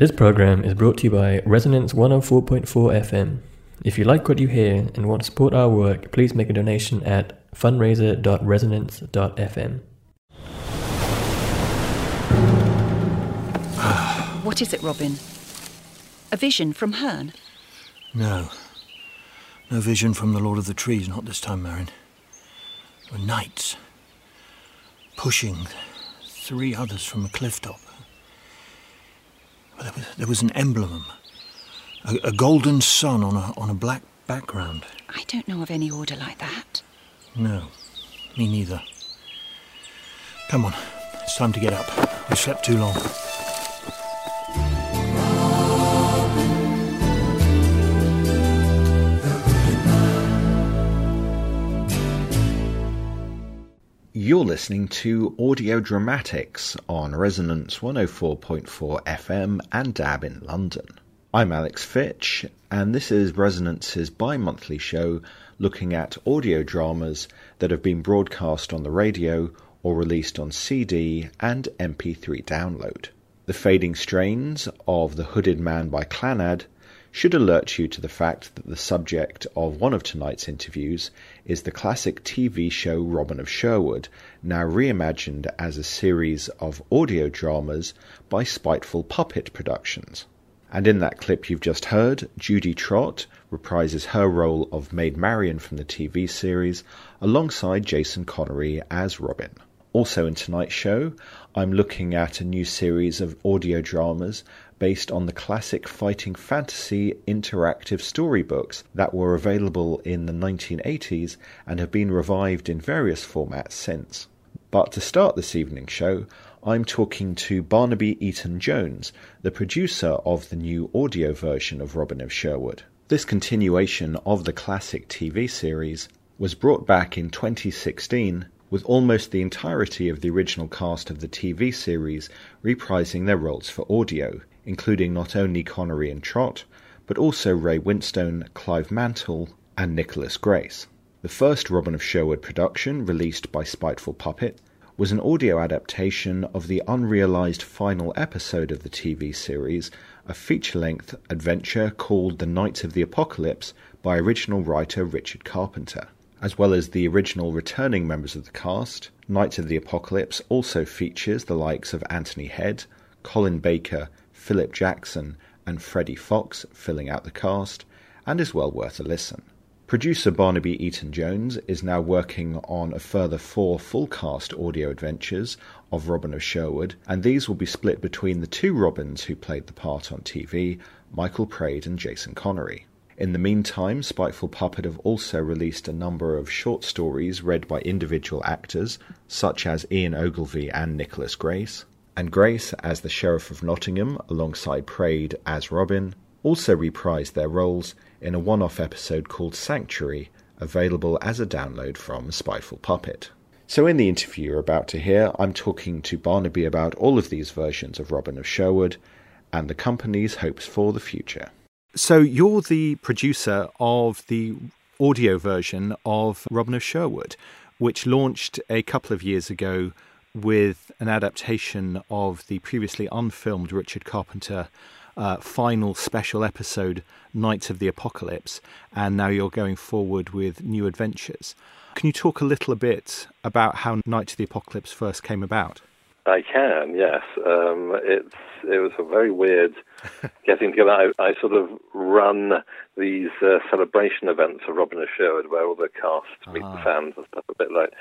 This program is brought to you by Resonance 104.4 FM. If you like what you hear and want to support our work, please make a donation at fundraiser.resonance.fm. What is it, Robin? A vision from Herne? No. No vision from the Lord of the Trees, not this time, Marin. There were knights pushing three others from a cliff top. There was, there was an emblem, a, a golden sun on a, on a black background. I don't know of any order like that. No, me neither. Come on, it's time to get up. We slept too long. You're listening to Audio Dramatics on Resonance 104.4 FM and DAB in London. I'm Alex Fitch, and this is Resonance's bi monthly show looking at audio dramas that have been broadcast on the radio or released on CD and MP3 download. The fading strains of The Hooded Man by Clannad should alert you to the fact that the subject of one of tonight's interviews is the classic TV show Robin of Sherwood, now reimagined as a series of audio dramas by Spiteful Puppet Productions. And in that clip you've just heard, Judi Trott reprises her role of Maid Marian from the TV series alongside Jason Connery as Robin. Also in tonight's show, I'm looking at a new series of audio dramas based on the classic fighting fantasy interactive storybooks that were available in the 1980s and have been revived in various formats since. But to start this evening's show, I'm talking to Barnaby Eaton Jones, the producer of the new audio version of Robin of Sherwood. This continuation of the classic TV series was brought back in 2016 with almost the entirety of the original cast of the TV series reprising their roles for audio, including not only Connery and Trott, but also Ray Winstone, Clive Mantle, and Nicholas Grace. The first Robin of Sherwood production, released by Spiteful Puppet, was an audio adaptation of the unrealized final episode of the TV series, a feature length adventure called The Knights of the Apocalypse by original writer Richard Carpenter. As well as the original returning members of the cast, Knights of the Apocalypse also features the likes of Anthony Head, Colin Baker, Philip Jackson, and Freddie Fox filling out the cast, and is well worth a listen. Producer Barnaby Eaton Jones is now working on a further four full cast audio adventures of Robin of Sherwood, and these will be split between the two Robins who played the part on TV, Michael Praed and Jason Connery. In the meantime, Spiteful Puppet have also released a number of short stories read by individual actors, such as Ian Ogilvy and Nicholas Grace, and Grace as the Sheriff of Nottingham alongside Praed as Robin, also reprised their roles in a one off episode called Sanctuary, available as a download from Spiteful Puppet. So, in the interview you're about to hear, I'm talking to Barnaby about all of these versions of Robin of Sherwood and the company's hopes for the future. So, you're the producer of the audio version of Robin of Sherwood, which launched a couple of years ago with an adaptation of the previously unfilmed Richard Carpenter uh, final special episode, Knights of the Apocalypse, and now you're going forward with new adventures. Can you talk a little bit about how Knights of the Apocalypse first came about? I can, yes. Um, it's it was a very weird getting together. I, I sort of run these uh, celebration events for Robin Sherwood, where all the cast meet the Ah. fans and stuff, a bit like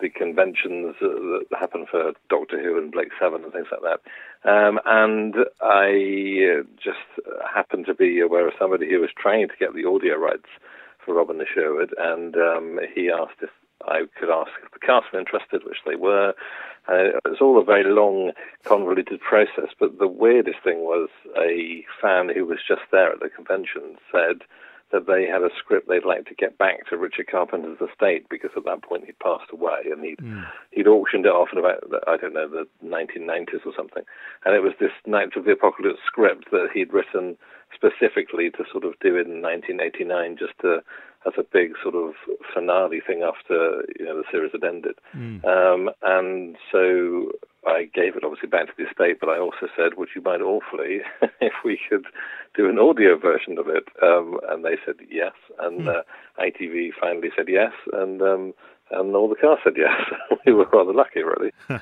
the conventions uh, that happen for Doctor Who and Blake Seven and things like that. Um, and I uh, just happened to be aware of somebody who was trying to get the audio rights for Robin Sherwood, and um, he asked if I could ask if the cast were interested, which they were. Uh, it was all a very long, convoluted process, but the weirdest thing was a fan who was just there at the convention said that they had a script they'd like to get back to Richard Carpenter's estate because at that point he'd passed away and he'd he'd auctioned it off in about I don't know the 1990s or something, and it was this Knight of the Apocalypse script that he'd written specifically to sort of do in 1989 just to as a big sort of finale thing after you know the series had ended. Um, and so I gave it obviously back to the estate, but I also said, would you mind awfully if we could do an audio version of it? Um, and they said yes, and hmm. uh, ITV finally said yes, and um, and all the cast said yes. we were rather lucky, really.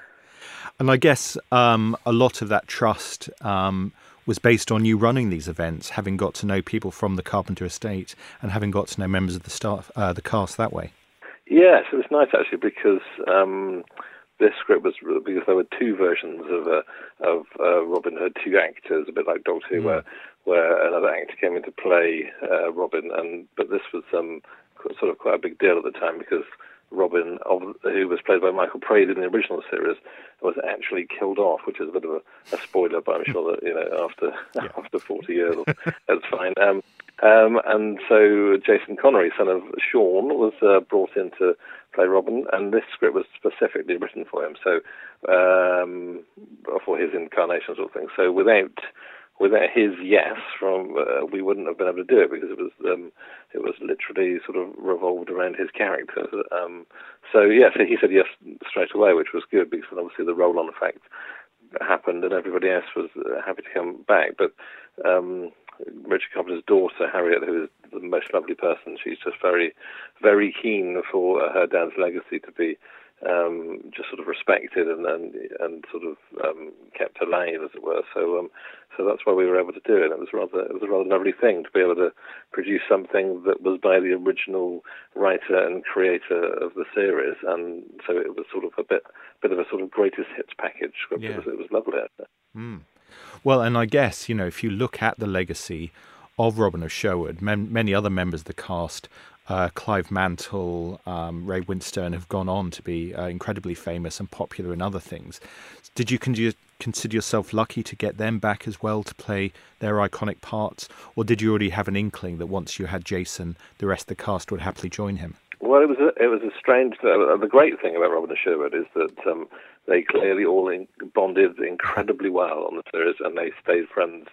and I guess um, a lot of that trust um, was based on you running these events, having got to know people from the Carpenter estate, and having got to know members of the staff, uh, the cast that way. Yes, it was nice actually because um, this script was because there were two versions of uh, of uh, Robin Hood, two actors, a bit like Doctor Who, mm. where where another actor came in to play uh, Robin, and but this was um, sort of quite a big deal at the time because Robin, of, who was played by Michael Praed in the original series, was actually killed off, which is a bit of a, a spoiler, but I'm sure that you know after yeah. after 40 years, that's fine. Um, um, and so Jason Connery, son of Sean, was uh, brought in to play Robin, and this script was specifically written for him, so um, for his incarnation sort of thing. So without without his yes from uh, we wouldn't have been able to do it because it was um, it was literally sort of revolved around his character. Um, so yeah, so he said yes straight away, which was good because obviously the roll-on effect happened and everybody else was uh, happy to come back. But um, Richard Carpenter's daughter Harriet, who is the most lovely person, she's just very very keen for her dad's legacy to be um, just sort of respected and and, and sort of um, kept alive, as it were. So um, so that's why we were able to do it. It was rather it was a rather lovely thing to be able to produce something that was by the original writer and creator of the series, and so it was sort of a bit bit of a sort of greatest hits package. Yeah. It was, it was lovely. Mm. Well, and I guess you know if you look at the legacy of Robin of Sherwood, many other members of the cast uh, Clive Mantle, um, Ray Winstone have gone on to be uh, incredibly famous and popular in other things. Did you consider yourself lucky to get them back as well to play their iconic parts, or did you already have an inkling that once you had Jason, the rest of the cast would happily join him? Well, it was a, it was a strange. Uh, the great thing about Robin and Sherwood is that um, they clearly all in, bonded incredibly well on the series, and they stayed friends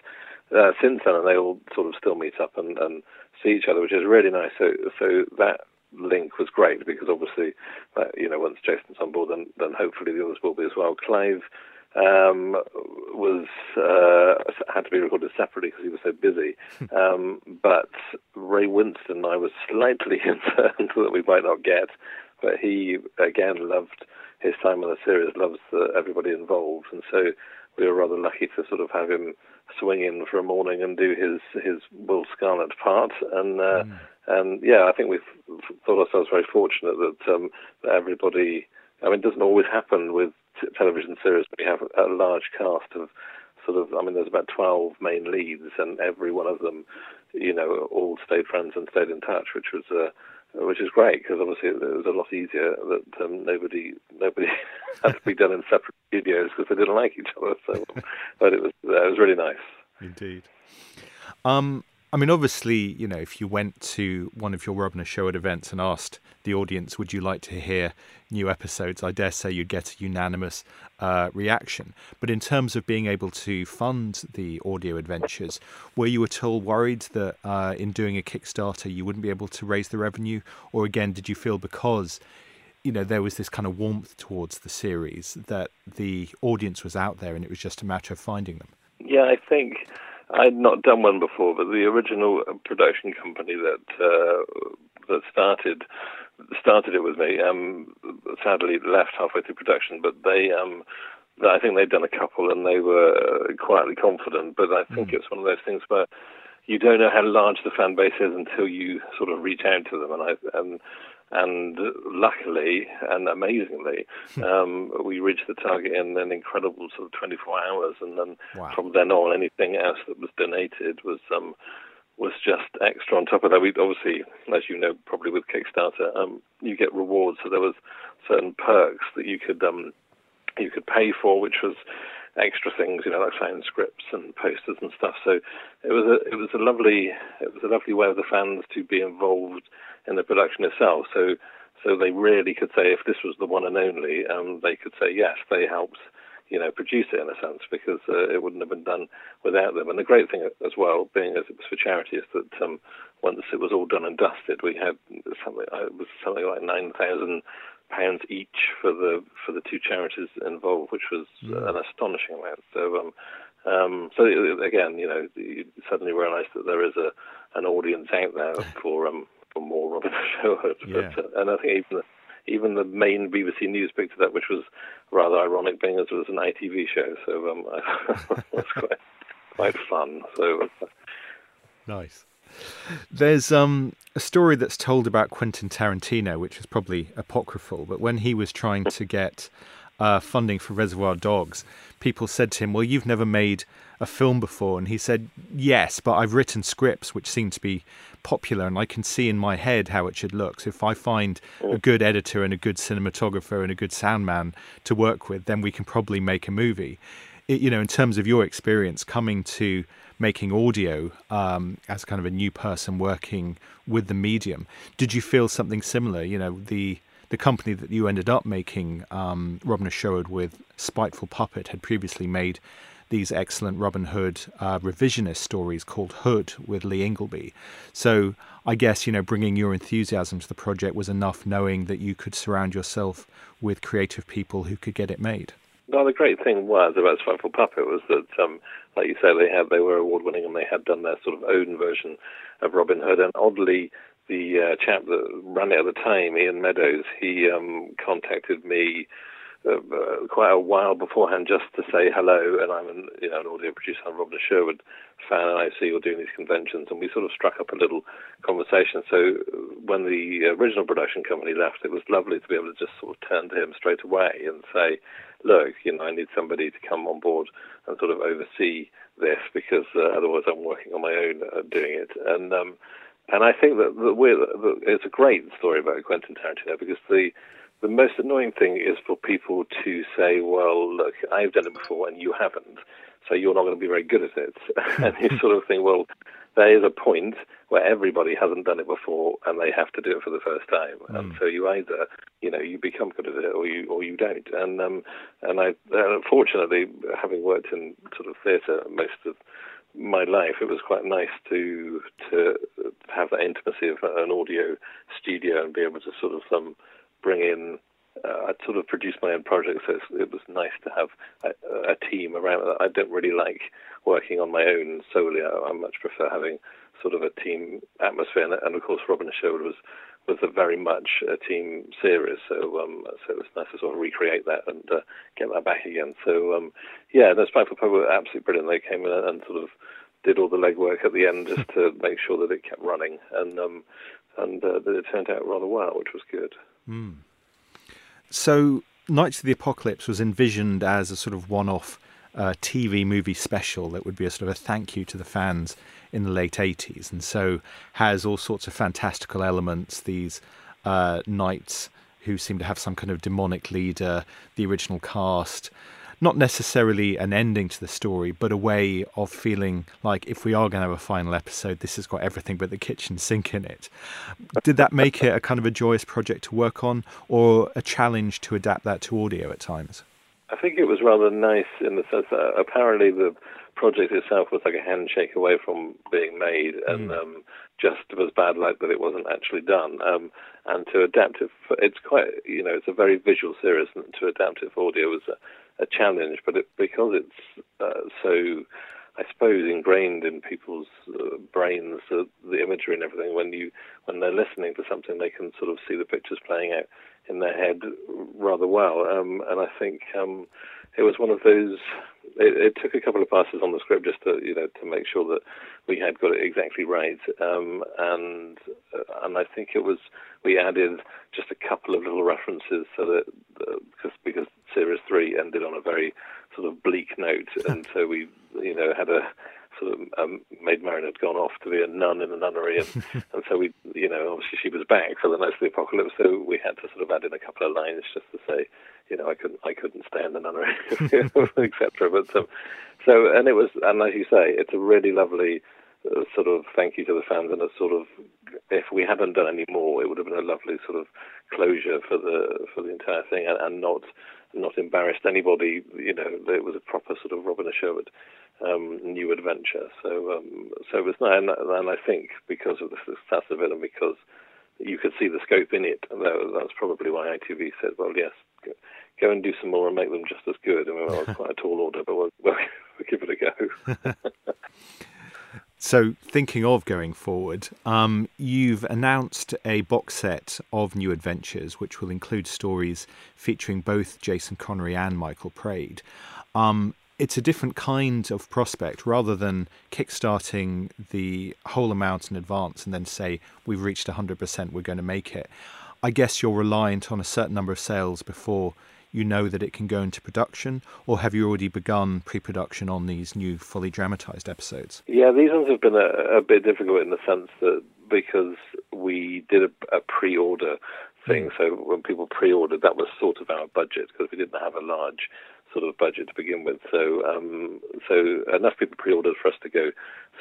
uh, since then, and they all sort of still meet up and, and see each other, which is really nice. So, so that link was great because obviously, uh, you know, once Jason's on board, then then hopefully the others will be as well. Clive um, was uh, had to be recorded separately because he was so busy. Um, but Ray Winstone, I was slightly concerned that we might not get, but he again loved his time on the series, loves uh, everybody involved, and so we were rather lucky to sort of have him swing in for a morning and do his his Will Scarlet part, and uh, mm. and yeah, I think we've thought ourselves very fortunate that, um, that everybody. I mean, it doesn't always happen with t- television series. But we have a large cast of sort of. I mean, there's about twelve main leads, and every one of them, you know, all stayed friends and stayed in touch, which was. Uh, which is great because obviously it was a lot easier that um, nobody nobody had to be done in separate studios because they didn't like each other. So, but it was uh, it was really nice. Indeed. Um, I mean, obviously, you know, if you went to one of your of Sherwood events and asked the audience, would you like to hear new episodes, I dare say you'd get a unanimous uh, reaction. But in terms of being able to fund the audio adventures, were you at all worried that uh, in doing a Kickstarter you wouldn't be able to raise the revenue? Or again, did you feel because you know there was this kind of warmth towards the series that the audience was out there and it was just a matter of finding them? Yeah, I think I'd not done one before, but the original production company that uh, that started started it with me um, sadly left halfway through production, but they um, I think they'd done a couple and they were quietly confident. But I think mm. it's one of those things where you don't know how large the fan base is until you sort of reach out to them, and I and and luckily and amazingly, hmm. um, we reached the target in an incredible sort of 24 hours, and then wow. from then on, anything else that was donated was um, was just extra on top of that. We obviously, as you know, probably with Kickstarter, um, you get rewards, so there was certain perks that you could um, you could pay for, which was extra things, you know, like sound scripts and posters and stuff. So it was a it was a lovely it was a lovely way of the fans to be involved in the production itself. So so they really could say if this was the one and only, um, they could say yes, they helped you know produce it in a sense because uh, it wouldn't have been done without them. And the great thing as well, being as it was for charity, is that um, once it was all done and dusted, we had something uh, it was something like nine thousand pounds each for the for the two charities involved, which was mm. an astonishing amount. So, um, um, so again, you know, you suddenly realise that there is a an audience out there for um, for more Robin Sherwood. Yeah. But, uh, and I think even the, even the main BBC News picked it up, which was rather ironic, being as it was an ITV show. So um, it was quite quite fun. So uh, nice. There's um, a story that's told about Quentin Tarantino, which is probably apocryphal, but when he was trying to get uh, funding for Reservoir Dogs, people said to him, Well, you've never made a film before. And he said, Yes, but I've written scripts which seem to be popular and I can see in my head how it should look. So if I find a good editor and a good cinematographer and a good sound man to work with, then we can probably make a movie. It, you know, in terms of your experience coming to making audio um, as kind of a new person working with the medium, did you feel something similar? You know, the the company that you ended up making um, Robin Sherwood with, Spiteful Puppet, had previously made these excellent Robin Hood uh, revisionist stories called Hood with Lee Ingleby. So I guess you know bringing your enthusiasm to the project was enough, knowing that you could surround yourself with creative people who could get it made. Well, the great thing was about Spiteful Puppet was that, um, like you say, they had they were award winning and they had done their sort of own version of Robin Hood, and oddly the uh, chap that ran it at the time, Ian Meadows, he um, contacted me uh, uh, quite a while beforehand just to say hello. And I'm an, you know, an audio producer, I'm Robin Sherwood fan, and I see you're doing these conventions. And we sort of struck up a little conversation. So when the original production company left, it was lovely to be able to just sort of turn to him straight away and say, look, you know, I need somebody to come on board and sort of oversee this because uh, otherwise I'm working on my own uh, doing it. And um, and I think that, that, it's a great story about Quentin Tarantino because the the most annoying thing is for people to say, well, look, I've done it before and you haven't, so you're not going to be very good at it. and you sort of think, well, there is a point where everybody hasn't done it before and they have to do it for the first time. Mm. And so you either, you know, you become good at it or you or you don't. And um, and I, unfortunately, having worked in sort of theatre most of my life, it was quite nice to to have that intimacy of an audio studio and be able to sort of um, bring in. Uh, I'd sort of produced my own projects, so it was nice to have a, a team around. I don't really like working on my own solely. I, I much prefer having sort of a team atmosphere, and, and of course, Robin Sherwood was was a very much a team series. So um, so it was nice to sort of recreate that and uh, get that back again. So um, yeah, the Spiteful Puppet were absolutely brilliant. They came in and sort of did all the legwork at the end just to make sure that it kept running, and um, and uh, that it turned out rather well, which was good. Mm. So, Knights of the Apocalypse was envisioned as a sort of one-off uh, TV movie special that would be a sort of a thank you to the fans in the late 80s, and so has all sorts of fantastical elements. These uh, knights who seem to have some kind of demonic leader, the original cast, not necessarily an ending to the story, but a way of feeling like if we are going to have a final episode, this has got everything but the kitchen sink in it. Did that make it a kind of a joyous project to work on, or a challenge to adapt that to audio at times? I think it was rather nice in the sense that apparently the project itself was like a handshake away from being made, and mm. um, just was bad luck that it wasn't actually done. Um, and to adapt it, for, it's quite, you know, it's a very visual series, and to adapt it for audio was a, a challenge, but it, because it's uh, so, I suppose, ingrained in people's uh, brains, uh, the imagery and everything. When you when they're listening to something, they can sort of see the pictures playing out in their head rather well. Um, and I think um, it was one of those. It, it, took a couple of passes on the script just to you know to make sure that we had got it exactly right. Um, and uh, and I think it was we added just a couple of little references so that uh, because because series three ended on a very sort of bleak note, and so we you know had a sort of um, Maid Marian had gone off to be a nun in a nunnery, and, and so we, you know, obviously she was back for the Knights of the Apocalypse, so we had to sort of add in a couple of lines just to say, you know, I couldn't, I couldn't stay in the nunnery, etc. But um, so, and it was, and as you say, it's a really lovely uh, sort of thank you to the fans, and a sort of, if we hadn't done any more, it would have been a lovely sort of closure for the for the entire thing, and, and not not embarrassed anybody. You know, it was a proper sort of Robin Sherwood um, new adventure. So um, so it was nice, and, and I think because of the success of it, and because you could see the scope in it. That, that's probably why ITV said, well, yes, go, go and do some more and make them just as good. I mean, well, it's quite a tall order, but we'll, we'll, we'll give it a go. So, thinking of going forward, um, you've announced a box set of new adventures, which will include stories featuring both Jason Connery and Michael Praed. Um, it's a different kind of prospect rather than kickstarting the whole amount in advance and then say, we've reached 100%, we're going to make it. I guess you're reliant on a certain number of sales before you know that it can go into production, or have you already begun pre-production on these new fully dramatized episodes? Yeah, these ones have been a, a bit difficult in the sense that because we did a, a pre-order thing, mm. so when people pre-ordered, that was sort of our budget because we didn't have a large sort of budget to begin with. So um, so enough people pre-ordered for us to go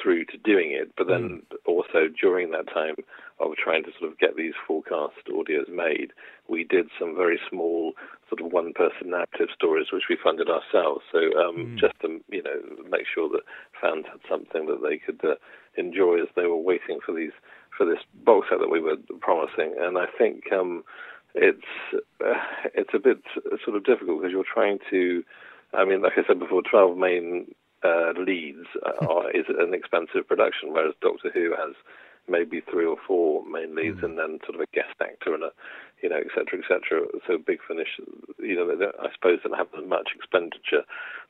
through to doing it. But then mm. Also during that time of trying to sort of get these full-cast audios made, we did some very small sort of one-person narrative stories which we funded ourselves. So um, mm. just to you know make sure that fans had something that they could uh, enjoy as they were waiting for these for this box set that we were promising. And I think. Um, it's uh, it's a bit sort of difficult because you're trying to. I mean, like I said before, twelve main uh, leads are, is an expensive production, whereas Doctor Who has maybe three or four main leads mm. and then sort of a guest actor and a, you know, etc cetera, et cetera. So Big Finish, you know, I suppose don't have as much expenditure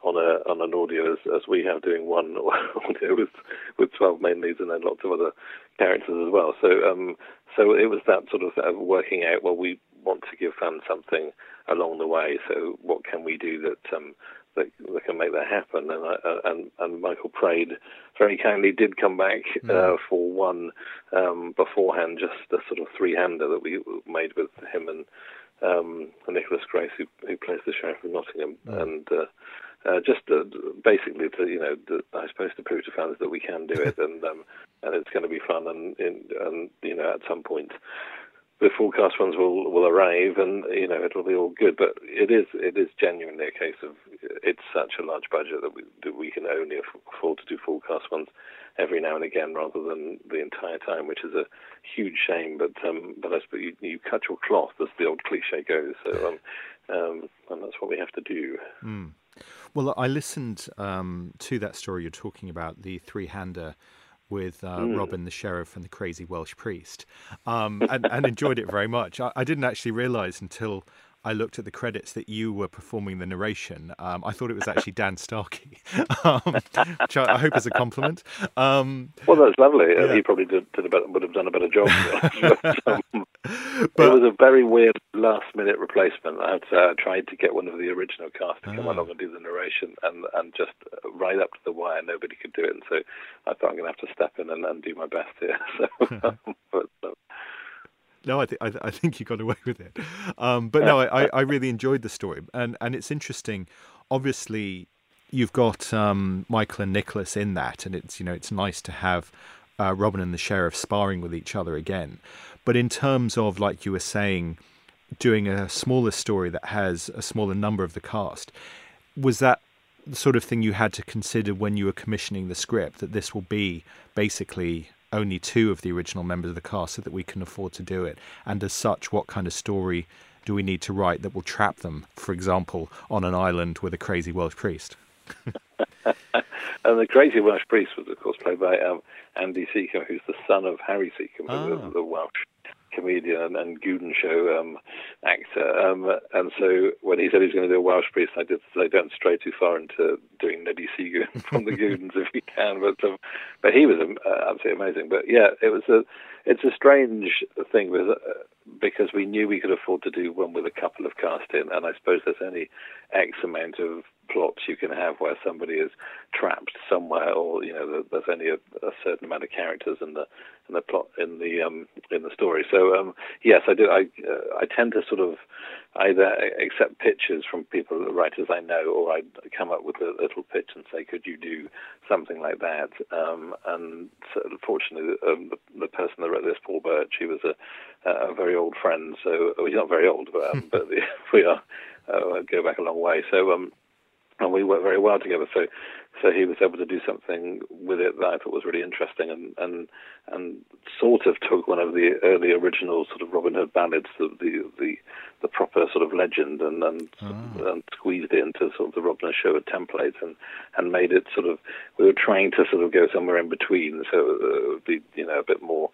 on a on an audio as, as we have doing one audio with with twelve main leads and then lots of other characters as well. So um, so it was that sort of working out. Well, we want to give fans something along the way. So what can we do that um, that, that can make that happen? And, uh, and and Michael Praed very kindly did come back mm. uh, for one um, beforehand, just a sort of three-hander that we made with him and um, Nicholas Grace, who, who plays the sheriff of Nottingham, mm. and. Uh, uh, just uh, basically to you know, to, I suppose to prove to fans that we can do it, and um, and it's going to be fun, and, and and you know, at some point, the full-cast ones will will arrive, and you know it'll be all good. But it is it is genuinely a case of it's such a large budget that we that we can only afford to do full-cast ones every now and again rather than the entire time, which is a huge shame. But um, but I suppose you, you cut your cloth, as the old cliche goes. So um, um, and that's what we have to do. Mm. Well, I listened um, to that story you're talking about, the three-hander with uh, mm. Robin the sheriff and the crazy Welsh priest, um, and, and, enjoyed it very much. I, I didn't actually realise until I looked at the credits that you were performing the narration. Um, I thought it was actually Dan Starkey, um, which I, I, hope is a compliment. Um, well, that's lovely. Yeah. He probably did, did better, would have done a better job. but, um, it was a very weird last-minute replacement. I uh, tried to get one of the original cast to come ah. along and do the narration, and and just right up to the wire, nobody could do it. And so I thought I'm going to have to step in and, and do my best here. So, but, um, no, I think I, think you got away with it. Um, but no, I, I really enjoyed the story, and and it's interesting. Obviously, you've got um, Michael and Nicholas in that, and it's you know it's nice to have uh, Robin and the sheriff sparring with each other again. But in terms of like you were saying, doing a smaller story that has a smaller number of the cast, was that the sort of thing you had to consider when you were commissioning the script? That this will be basically only two of the original members of the cast so that we can afford to do it? And as such, what kind of story do we need to write that will trap them, for example, on an island with a crazy Welsh priest? and the crazy Welsh priest was, of course, played by um, Andy Secombe, who's the son of Harry Secombe, oh. the, the Welsh comedian and Goon Show um, actor. Um, and so when he said he was going to do a Welsh priest, I did say don't stray too far into doing Neddie Seagoon from the Goons if you can. But um, but he was um, uh, absolutely amazing. But yeah, it was a it's a strange thing with, uh, because we knew we could afford to do one with a couple of cast in, and I suppose there's only X amount of plots you can have where somebody is trapped somewhere, or you know, there's only a, a certain amount of characters in the in the plot in the um, in the story. So um, yes, I do. I uh, I tend to sort of either accept pitches from people, writers I know, or I come up with a little pitch and say, "Could you do something like that?" Um, and so, fortunately, um, the, the, person that wrote this, Paul Birch, he was a, a very old friend. So well, he's not very old, but, um, but we are uh, go back a long way. So um, and we worked very well together. So, so he was able to do something with it that I thought was really interesting, and and and sort of took one of the early original sort of Robin Hood ballads, the the the, the proper sort of legend, and and, oh. and squeezed it into sort of the Robin Hood template, and and made it sort of. We were trying to sort of go somewhere in between, so it would be you know a bit more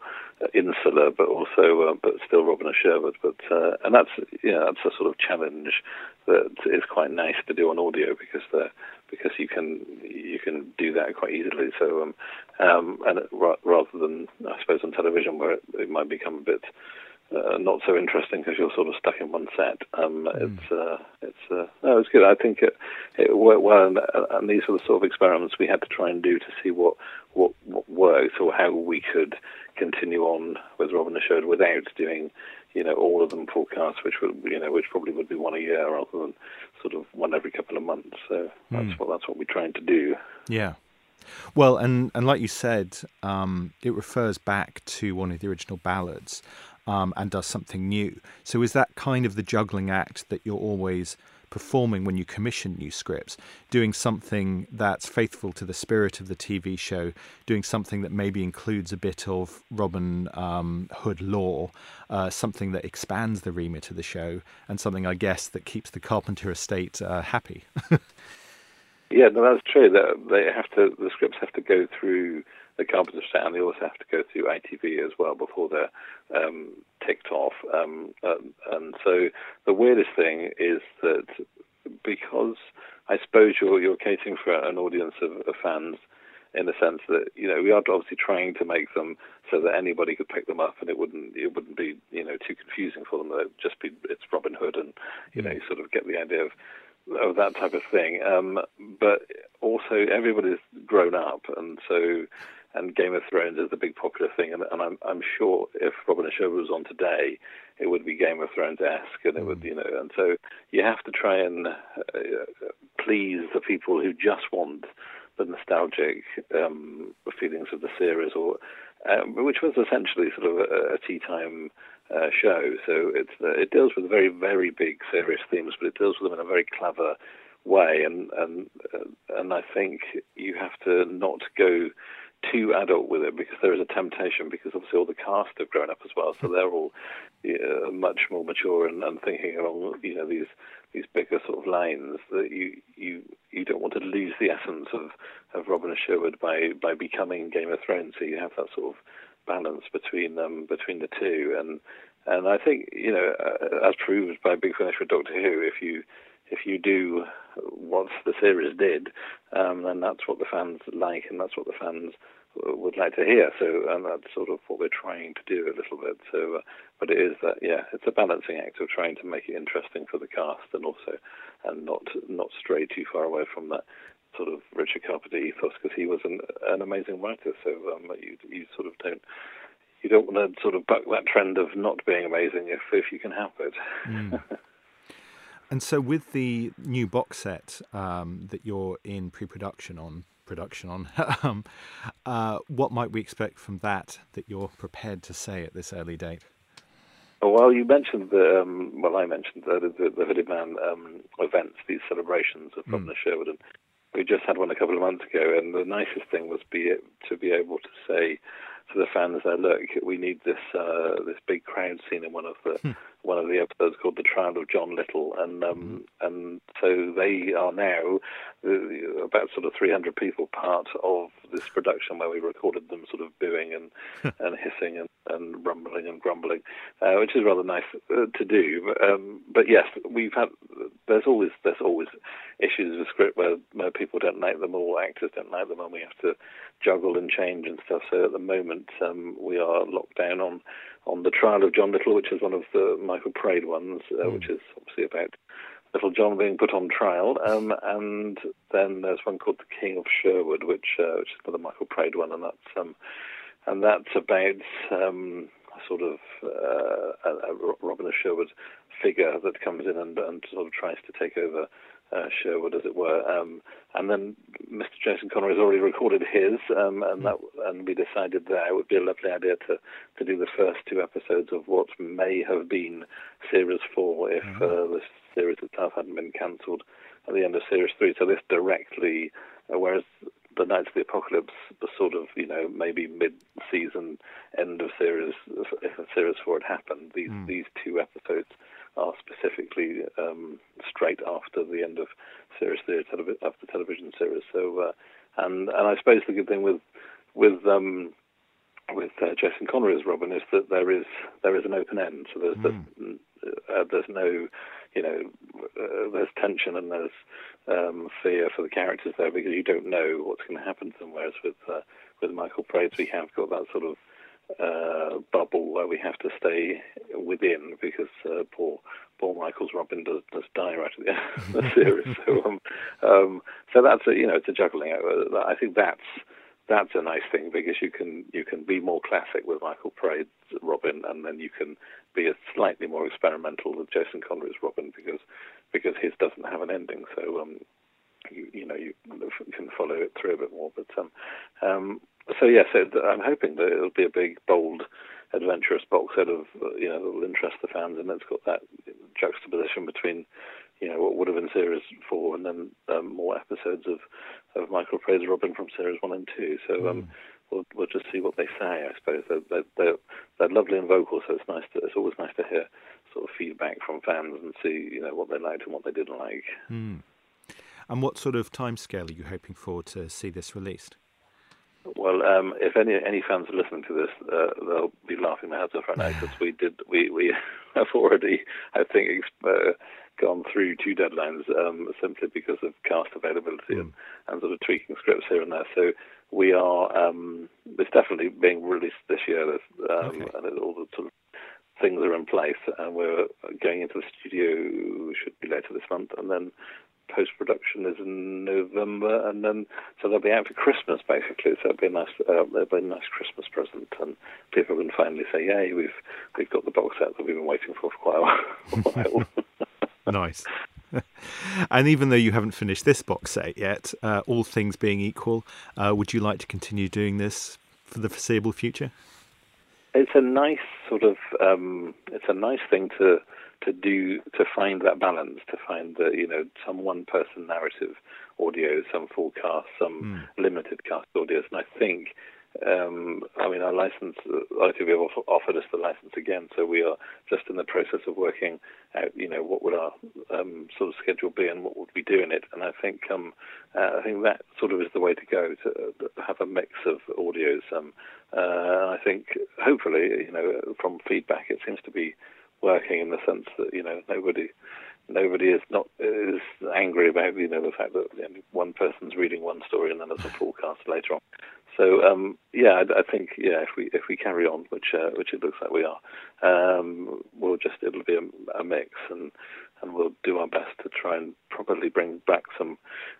insular, but also uh, but still Robin Hood Sherwood. But uh, and that's know that's a sort of challenge that is quite nice to do on audio because the because you can you can do that quite easily. So um, um and rather than I suppose on television where it, it might become a bit uh, not so interesting because you're sort of stuck in one set. Um, mm. It's uh, it's uh, no, it's good. I think it, it worked well, and, and, these were the sort of experiments we had to try and do to see what what, what worked or how we could continue on with Robin Sherwood without doing you know all of them forecasts, which would you know which probably would be one a year rather than sort of one every couple of months. So that's mm. what that's what we're trying to do. Yeah. Well, and, and like you said, um, it refers back to one of the original ballads um, and does something new. So is that kind of the juggling act that you're always performing when you commission new scripts, doing something that's faithful to the spirit of the TV show, doing something that maybe includes a bit of Robin um, Hood lore, uh, something that expands the remit of the show, and something I guess that keeps the Carpenter estate uh, happy. yeah, no, that's true. They have to. The scripts have to go through the they also have to go through ITV as well before they're um, ticked off. Um, and, and so the weirdest thing is that because I suppose you're, you're catering for an audience of, of fans in the sense that you know we are obviously trying to make them so that anybody could pick them up and it wouldn't it wouldn't be you know too confusing for them. It'd just be it's Robin Hood and you know you sort of get the idea of of that type of thing. Um, but also everybody's grown up and so and Game of Thrones is the big popular thing, and, and I'm I'm sure if Robin and Sherwood was on today, it would be Game of Thrones esque, and it would hmm. you know, and so you have to try and uh, please the people who just want the nostalgic um, feelings of the series, or um, which was essentially sort of a, a tea time. Uh, show, so it's uh, it deals with very very big serious themes, but it deals with them in a very clever way, and and uh, and I think you have to not go too adult with it because there is a temptation because obviously all the cast have grown up as well, so they're all uh, much more mature and, and thinking along you know these these bigger sort of lines that you you you don't want to lose the essence of of Robin Sherwood by by becoming Game of Thrones. So you have that sort of balance between um between the two and and I think you know uh, as proved by Big Finish with Doctor Who, if you if you do what the series did, um, then that's what the fans like, and that's what the fans would like to hear. So, and that's sort of what we're trying to do a little bit. So, uh, but it is that, yeah, it's a balancing act of trying to make it interesting for the cast, and also, and not not stray too far away from that sort of Richard Carpenter ethos, because he was an, an amazing writer. So, um, you you sort of don't you don't want to sort of buck that trend of not being amazing if if you can help it. Mm. And so, with the new box set um, that you're in pre-production on, production on, um, uh, what might we expect from that that you're prepared to say at this early date? Oh, well, you mentioned the um, well, I mentioned the the, the Hooded Man um, events, these celebrations of Governor mm. Sherwood, and we just had one a couple of months ago. And the nicest thing was be to be able to say to the fans look, we need this uh, this big crowd scene in one of the hmm one of the episodes called "The Trial of John Little," and um, mm-hmm. and so they are now uh, about sort of 300 people part of this production where we recorded them sort of booing and and hissing and, and rumbling and grumbling, uh, which is rather nice uh, to do. But, um, but yes, we've had there's always there's always issues with script where, where people don't like them or actors don't like them, and we have to juggle and change and stuff. So at the moment, um, we are locked down on on the trial of John Little, which is one of the Michael Praed ones, uh, mm. which is obviously about Little John being put on trial. Um, and then there's one called The King of Sherwood, which uh, which is another Michael Praed one, and that's um, and that's about um, sort of uh, a, a Robin of Sherwood figure that comes in and, and sort of tries to take over uh, Sherwood, as it were. Um, and then Mr. Jason Connery has already recorded his, um, and that and we decided that it would be a lovely idea to to do the first two episodes of what may have been series four if mm-hmm. uh, the series itself hadn't been cancelled at the end of series three. So this directly uh, whereas the Knights of the Apocalypse was sort of, you know, maybe mid-season, end of series, if series four had happened. These mm. these two episodes are specifically um, straight after the end of series three of the television series. So, uh, and and I suppose the good thing with with um, with uh, Jason Connery as Robin is that there is there is an open end. So there's mm. the, uh, there's no you know uh, there's tension and there's um, fear for the characters there because you don't know what's going to happen to them. Whereas with uh, with Michael Praeds, we have got that sort of uh, bubble where we have to stay within because uh, poor poor Michael's Robin does does die right at the end of the series. So um, um, so that's a, you know it's a juggling. I think that's that's a nice thing because you can you can be more classic with Michael Praed's Robin, and then you can be a slightly more experimental with Jason Connery's Robin because because his doesn't have an ending. So um, you, you know you can follow it through a bit more. But um, um, so yes, so I'm hoping that it'll be a big, bold, adventurous box set of you know that will interest the fans, and it's got that juxtaposition between you know what would have been series four and then um, more episodes of of Michael Praed's Robin from series one and two. So um, mm. we'll we'll just see what they say. I suppose they're, they're, they're lovely and vocal, so it's nice. To, it's always nice to hear sort of feedback from fans and see you know what they liked and what they didn't like. Mm. And what sort of timescale are you hoping for to see this released? Well, um, if any any fans are listening to this, uh, they'll be laughing their heads off right now because we did we we have already I think uh, gone through two deadlines um, simply because of cast availability mm. and, and sort of tweaking scripts here and there. So we are um, it's definitely being released this year, um, okay. and all the sort of things are in place, and we're going into the studio should be later this month, and then post production is in November, and then so they'll be out for Christmas basically. So it'll be a nice, uh, it'll be a nice Christmas present, and people can finally say, "Yay, we've we've got the box set that we've been waiting for for quite a while." nice. and even though you haven't finished this box set yet, uh, all things being equal, uh, would you like to continue doing this for the foreseeable future? It's a nice sort of, um, it's a nice thing to to do to find that balance, to find that you know some one person narrative audio, some full cast, some mm. limited cast audios, and I think. Um, I mean, our license, ITV have offered us the license again, so we are just in the process of working out, you know, what would our um, sort of schedule be and what would we do in it. And I think, um, uh, I think that sort of is the way to go to uh, have a mix of audios. Um, uh, I think, hopefully, you know, from feedback, it seems to be working in the sense that you know nobody nobody is not is angry about you know the fact that you know, one person's reading one story and then there's a forecast later on. So um, yeah, I, I, think yeah, if we if we carry on, which uh, which it looks like we are, um, we'll just it'll be a, a, mix and and we'll do our best to try and probably bring back some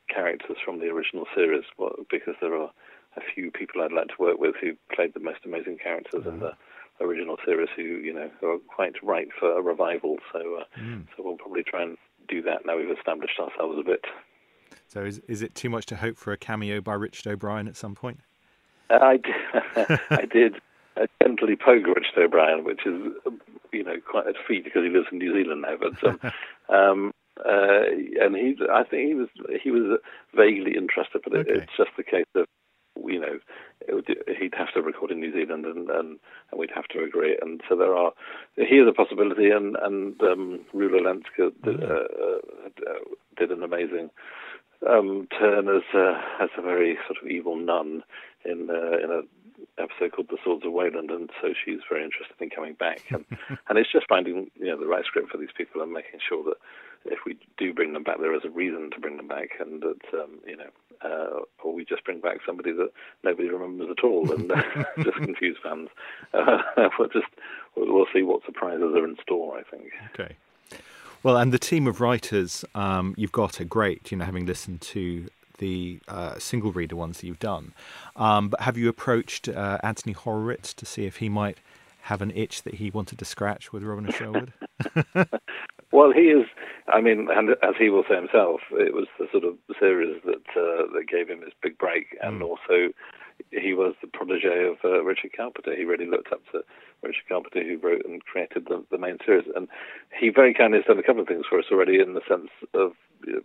characters from the original series, because there are a few people I'd like to work with who played the most amazing characters mm-hmm. in the original series who you know are quite right for a revival. So uh, mm. so we'll probably try and do that now we've established ourselves a bit. So is is it too much to hope for a cameo by Richard O'Brien at some point? Uh, I did, I did gently poke Richard O'Brien, which is you know quite a feat because he lives in New Zealand now. But um, um, uh, and he, I think he was he was vaguely interested, but okay. it, it's just the case of you know, would, he'd have to record in New Zealand, and, and, and we'd have to agree. And so there are here's a possibility, and and um, Rula Lenska did, uh, uh, did an amazing um, turn as uh, as a very sort of evil nun in uh, in a episode called The Swords of Wayland, and so she's very interested in coming back. And, and it's just finding you know the right script for these people and making sure that if we do bring them back, there is a reason to bring them back, and that um, you know, uh, or we just bring back somebody that nobody remembers at all and uh, just confuse fans. Uh, we'll just we'll see what surprises are in store. I think. Okay. Well, and the team of writers um, you've got are great. You know, having listened to the uh, single reader ones that you've done. Um, but have you approached uh, Anthony Horowitz to see if he might have an itch that he wanted to scratch with Robin Sherwood? Well, he is. I mean, and as he will say himself, it was the sort of series that uh, that gave him his big break, and mm. also he was the protege of uh, Richard Carpenter. He really looked up to Richard Carpenter, who wrote and created the, the main series. And he very kindly has done a couple of things for us already in the sense of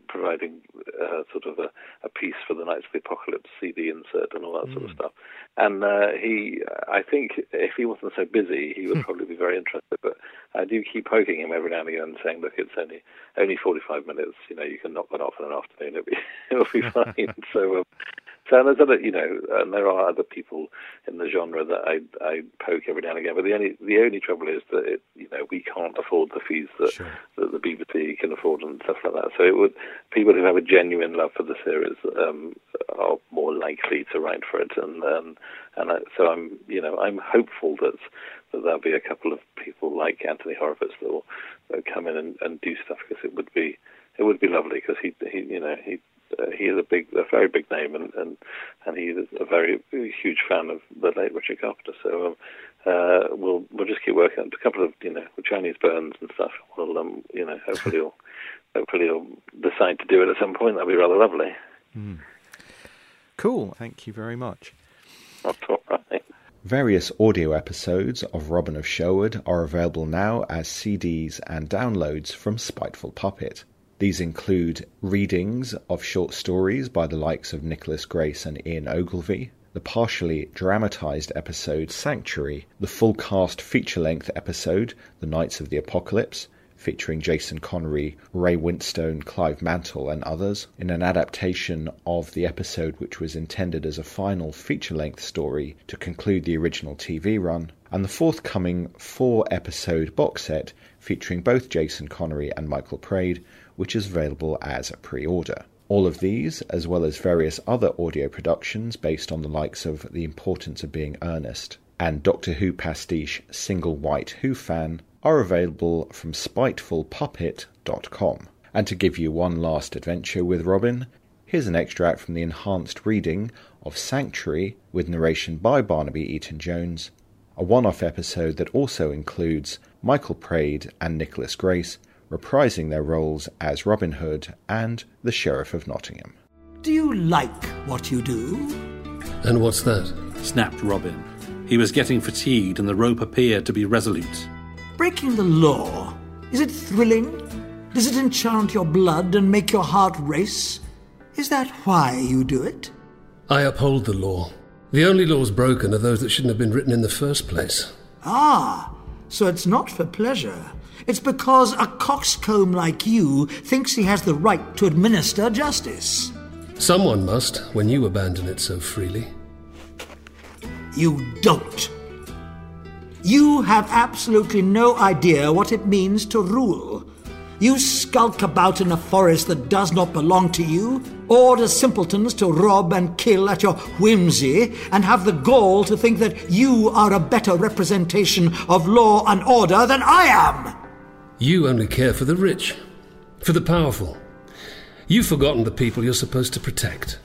providing uh, sort of a, a piece for the Knights of the Apocalypse CD insert and all that mm. sort of hmm. stuff. And uh, he, I think, if he wasn't so busy, he would hmm. probably be very interested. But I do keep poking him every now and again, saying, "Look, it's only only 45 minutes. You know, you can knock that off in an afternoon. It'll be it'll be fine." so. Um, so there's other, you know, and there are other people in the genre that I I poke every now and again. But the only the only trouble is that it, you know we can't afford the fees that sure. that the BBC can afford and stuff like that. So it would people who have a genuine love for the series um, are more likely to write for it, and um, and I, so I'm you know I'm hopeful that that there'll be a couple of people like Anthony Horowitz that will, that will come in and, and do stuff because it would be it would be lovely because he he you know he uh, he is a big, a very big name, and and, and he is a very huge fan of the late Richard Carpenter. So um, uh, we'll we'll just keep working. A couple of you know Chinese burns and stuff. Well, um, you know, hopefully he'll hopefully he'll decide to do it at some point. That'd be rather lovely. Mm. Cool. Thank you very much. That's all right. Various audio episodes of Robin of Sherwood are available now as CDs and downloads from Spiteful Puppet. These include readings of short stories by the likes of Nicholas Grace and Ian Ogilvy, the partially dramatised episode Sanctuary, the full cast feature length episode The Knights of the Apocalypse, featuring Jason Connery, Ray Winstone, Clive Mantle, and others, in an adaptation of the episode which was intended as a final feature length story to conclude the original TV run, and the forthcoming four episode box set featuring both Jason Connery and Michael Praed, which is available as a pre order. All of these, as well as various other audio productions based on the likes of The Importance of Being Earnest and Doctor Who pastiche Single White Who Fan, are available from spitefulpuppet.com. And to give you one last adventure with Robin, here's an extract from the enhanced reading of Sanctuary with narration by Barnaby Eaton Jones, a one off episode that also includes Michael Praed and Nicholas Grace reprising their roles as Robin Hood and the Sheriff of Nottingham. Do you like what you do? And what's that? snapped Robin. He was getting fatigued, and the rope appeared to be resolute. Breaking the law, is it thrilling? Does it enchant your blood and make your heart race? Is that why you do it? I uphold the law. The only laws broken are those that shouldn't have been written in the first place. Ah, so it's not for pleasure. It's because a coxcomb like you thinks he has the right to administer justice. Someone must when you abandon it so freely. You don't. You have absolutely no idea what it means to rule. You skulk about in a forest that does not belong to you, order simpletons to rob and kill at your whimsy, and have the gall to think that you are a better representation of law and order than I am. You only care for the rich, for the powerful. You've forgotten the people you're supposed to protect.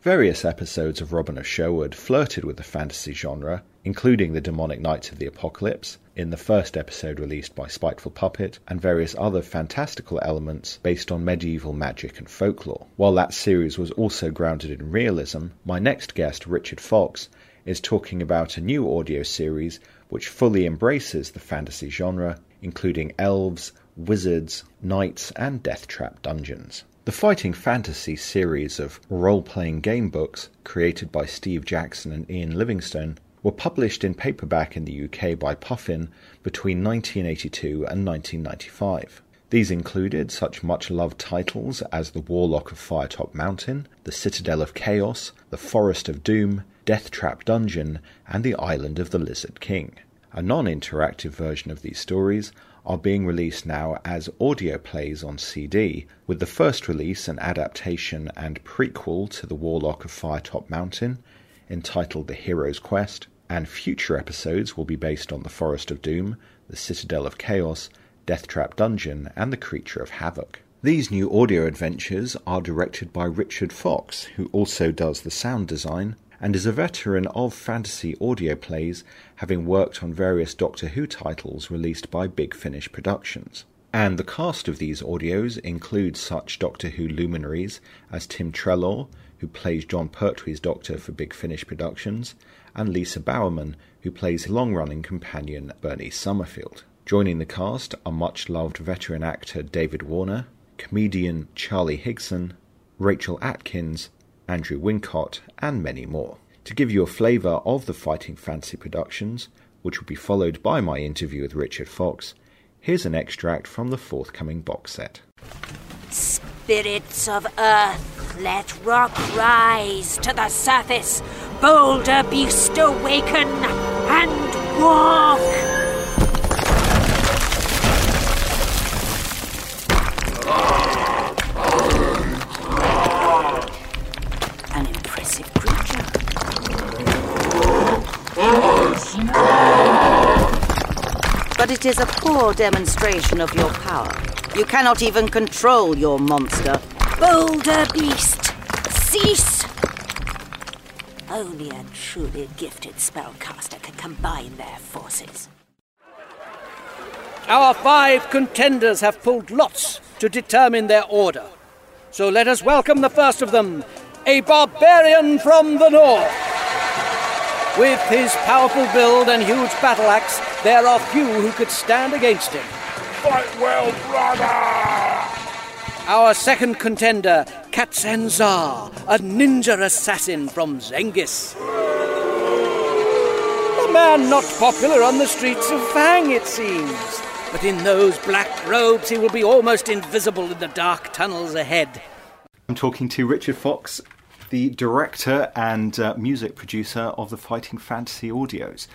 Various episodes of Robin of Sherwood flirted with the fantasy genre, including the demonic Knights of the Apocalypse, in the first episode released by Spiteful Puppet, and various other fantastical elements based on medieval magic and folklore. While that series was also grounded in realism, my next guest, Richard Fox, is talking about a new audio series which fully embraces the fantasy genre including elves, wizards, knights, and death trap dungeons. The Fighting Fantasy series of role playing game books, created by Steve Jackson and Ian Livingstone, were published in paperback in the UK by Puffin between 1982 and 1995. These included such much loved titles as The Warlock of Firetop Mountain, The Citadel of Chaos, The Forest of Doom, Death Trap Dungeon, and The Island of the Lizard King. A non interactive version of these stories are being released now as audio plays on CD, with the first release an adaptation and prequel to The Warlock of Firetop Mountain, entitled The Hero's Quest, and future episodes will be based on The Forest of Doom, The Citadel of Chaos, Death Trap Dungeon, and The Creature of Havoc. These new audio adventures are directed by Richard Fox, who also does the sound design and is a veteran of fantasy audio plays, having worked on various Doctor Who titles released by Big Finish Productions. And the cast of these audios includes such Doctor Who luminaries as Tim Treloar, who plays Jon Pertwee's Doctor for Big Finish Productions, and Lisa Bowerman, who plays long running companion Bernice Summerfield. Joining the cast are much loved veteran actor David Warner, comedian Charlie Higson, Rachel Atkins, Andrew Wincott, and many more. To give you a flavour of the Fighting Fantasy productions, which will be followed by my interview with Richard Fox, here's an extract from the forthcoming box set. Spirits of earth, let rock rise to the surface. Boulder beast awaken and walk. Ah! But it is a poor demonstration of your power. You cannot even control your monster. Boulder beast, cease! Only a truly gifted spellcaster can combine their forces. Our five contenders have pulled lots to determine their order. So let us welcome the first of them, a barbarian from the north. With his powerful build and huge battle axe, there are few who could stand against him. Fight well, brother! Our second contender, Katsanzar, a ninja assassin from Zengis. A man not popular on the streets of Fang, it seems. But in those black robes, he will be almost invisible in the dark tunnels ahead. I'm talking to Richard Fox, the director and uh, music producer of the Fighting Fantasy audios.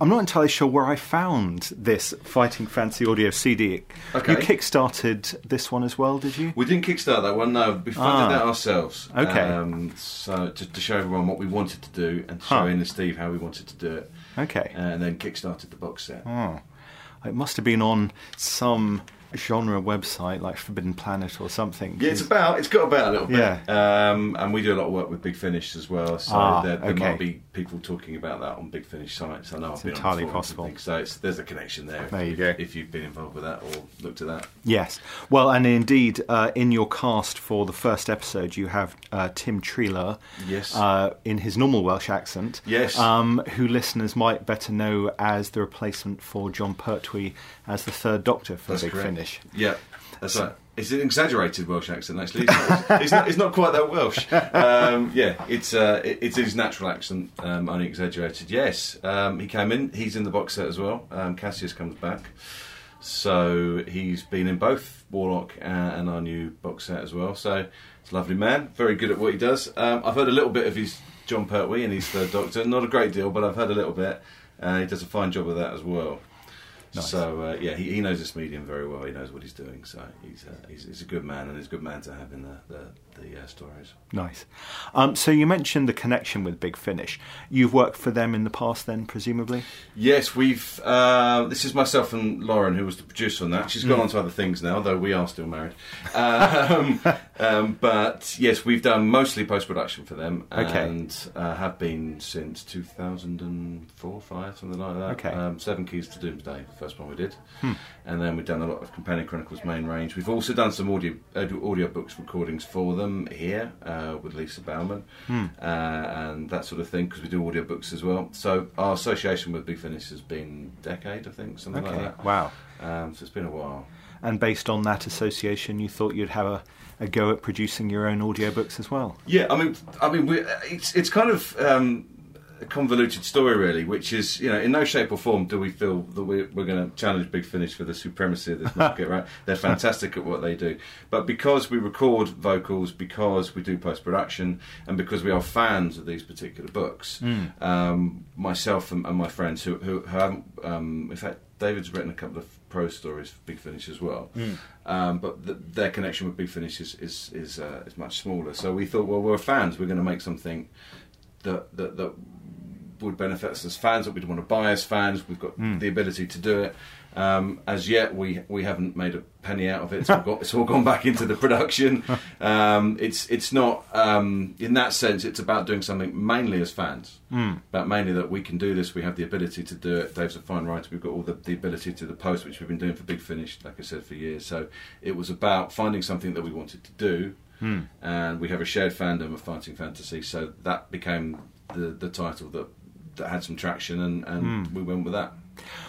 I'm not entirely sure where I found this Fighting Fantasy audio CD. Okay. You kickstarted this one as well, did you? We didn't kickstart that one. No, we funded Ah. that ourselves. Okay. Um, so to, to show everyone what we wanted to do and to show Huh. Ian and Steve how we wanted to do it. Okay. And then kickstarted the box set. Oh. It must have been on some genre website like Forbidden Planet or something. Yeah, it's about. It's got about a little bit. Yeah. Um, and we do a lot of work with Big Finish as well. So Ah, there, there okay. might be people talking about that on Big Finish sites. I know It's I've been entirely possible. things, so it's, there's a connection there. There you if, go. If you've been involved with that or looked at that. Yes. Well, and indeed, uh, in your cast for the first episode, you have uh, Tim Treloar. Yes. Uh, in his normal Welsh accent. Yes. Um, who listeners might better know as the replacement for Jon Pertwee as the third Doctor for That's Big correct. Finish. Yeah, that's right. It's an exaggerated Welsh accent, actually. It's not, it's not, it's not quite that Welsh. Um, yeah, it's uh, it- it's his natural accent, um, only exaggerated. Yes, um, he came in. He's in the box set as well. Um, Cassius comes back, so he's been in both Warlock and, our new box set as well. So it's a lovely man, very good at what he does. Um, I've heard a little bit of his Jon Pertwee and his Third Doctor, not a great deal, but I've heard a little bit. Uh, he does a fine job of that as well. Nice. So uh, yeah, he, he knows this medium very well. He knows what he's doing. So he's uh, he's, he's a good man, and he's a good man to have in the the, the uh, stories. Nice. Um, so you mentioned the connection with Big Finish. You've worked for them in the past, then, presumably. Yes, we've. Uh, this is myself and Lauren, who was the producer on that. She's gone Mm. on to other things now, though we are still married. Um, um, but yes, we've done mostly post production for them, Okay. and uh, have been since 2004, five, something like that. Okay. Um, Seven Keys to Doomsday, first one we did, Hmm. and then we've done a lot of Companion Chronicles main range. We've also done some audio audio books recordings for them here uh, with Lisa Bowerman Hmm. uh, and that sort of thing because we do audio books as well. So our association with Big Finish has been a decade, I think, something Okay, like that. wow. Um, so it's been a while. And based on that association, you thought you'd have a, a go at producing your own audiobooks as well. Yeah, I mean, I mean, we, it's it's kind of um, a convoluted story, really. Which is, you know, in no shape or form do we feel that we're, we're going to challenge Big Finish for the supremacy of this market. right? They're fantastic at what they do, but because we record vocals, because we do post production, and because we are fans of these particular books, Mm. um, myself and, and my friends who, who, who haven't, um, in fact, David's written a couple of prose stories for Big Finish as well. Mm. Um, but th their connection with Big Finish is is is, uh, is much smaller. So we thought, well, we're fans. We're going to make something that that that would benefit us as fans. That we'd want to buy as fans. We've got Mm. the ability to do it. Um, as yet, we we haven't made a penny out of it. It's all, got, it's all gone back into the production. Um, it's it's not um, in that sense. It's about doing something mainly as fans. Mm. About mainly that we can do this. We have the ability to do it. Dave's a fine writer. We've got all the, the ability to the post, which we've been doing for Big Finish, like I said, for years. So it was about finding something that we wanted to do, Hmm. and we have a shared fandom of fighting fantasy. So that became the the title that that had some traction, and, and Hmm. we went with that.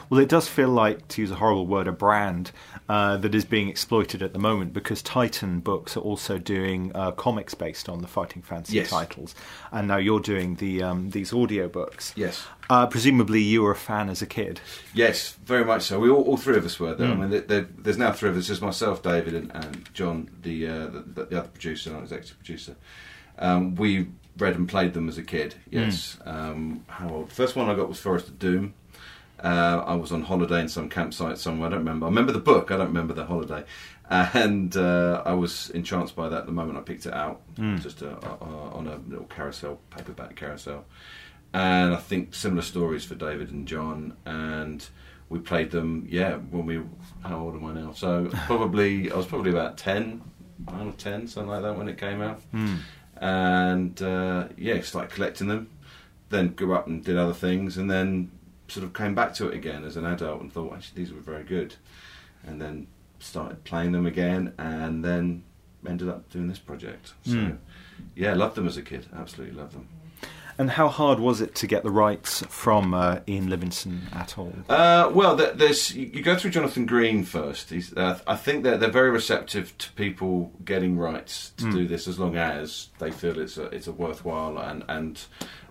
Well, it does feel like, to use a horrible word, a brand uh, that is being exploited at the moment because Titan Books are also doing uh, comics based on the Fighting Fantasy Yes. titles, and now you're doing the um, these audio books. Yes. Uh, presumably, you were a fan as a kid. Yes, very much so. We all, all three of us were. There. Mm. I mean, there, there, there's now three of us. There's myself, David, and, and John, the, uh, the the other producer, not executive producer. Um, we read and played them as a kid. Yes. Um, how old? First one I got was Forest of Doom. Uh, I was on holiday in some campsite somewhere. I don't remember. I remember the book. I don't remember the holiday. And uh, I was entranced by that the moment I picked it out, Mm. just uh, uh, on a little carousel, paperback carousel. And I think similar stories for David and John. And we played them, yeah, when we. How old am I now? So probably I was probably about ten, nine or ten, something like that, when it came out. Hmm. And uh, yeah, started collecting them. Then grew up and did other things, and then sort of came back to it again as an adult and thought, actually, these were very good. And then started playing them again, and then ended up doing this project. So Hmm. yeah, loved them as a kid. Absolutely loved them. And how hard was it to get the rights from uh, Ian Livingstone at all? Uh, well, there's you go through Jonathan Green first. He's, uh, I think they're they're very receptive to people getting rights to Mm. do this as long as they feel it's a it's a worthwhile and and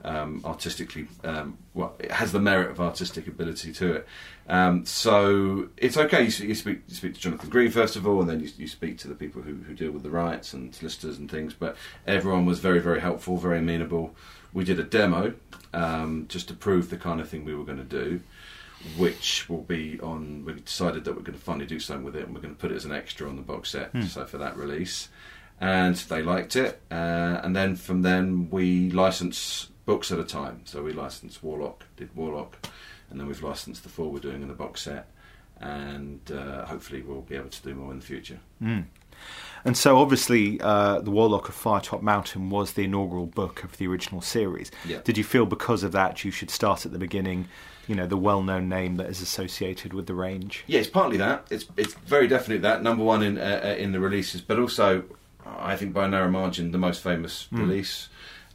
um, artistically um, well it has the merit of artistic ability to it. Um, so it's okay. You, you speak you speak to Jonathan Green first of all, and then you, you speak to the people who, who deal with the rights and solicitors and things. But everyone was very very helpful, very amenable. We did a demo um, just to prove the kind of thing we were going to do which will be on. We decided that we're going to finally do something with it, and we're going to put it as an extra on the box set. Hmm. So for that release, and they liked it, uh, and then from then we license books at a time. So we licensed Warlock, did Warlock, and then we've licensed the four we're doing in the box set, and uh, hopefully we'll be able to do more in the future. Mm. And so, obviously, uh, The Warlock of Firetop Mountain was the inaugural book of the original series. Yeah. Did you feel because of that you should start at the beginning, you know, the well known name that is associated with the range? Yeah, it's partly that. It's it's very definitely that number one in uh, uh, in the releases, but also I think by a narrow margin the most famous Mm. release,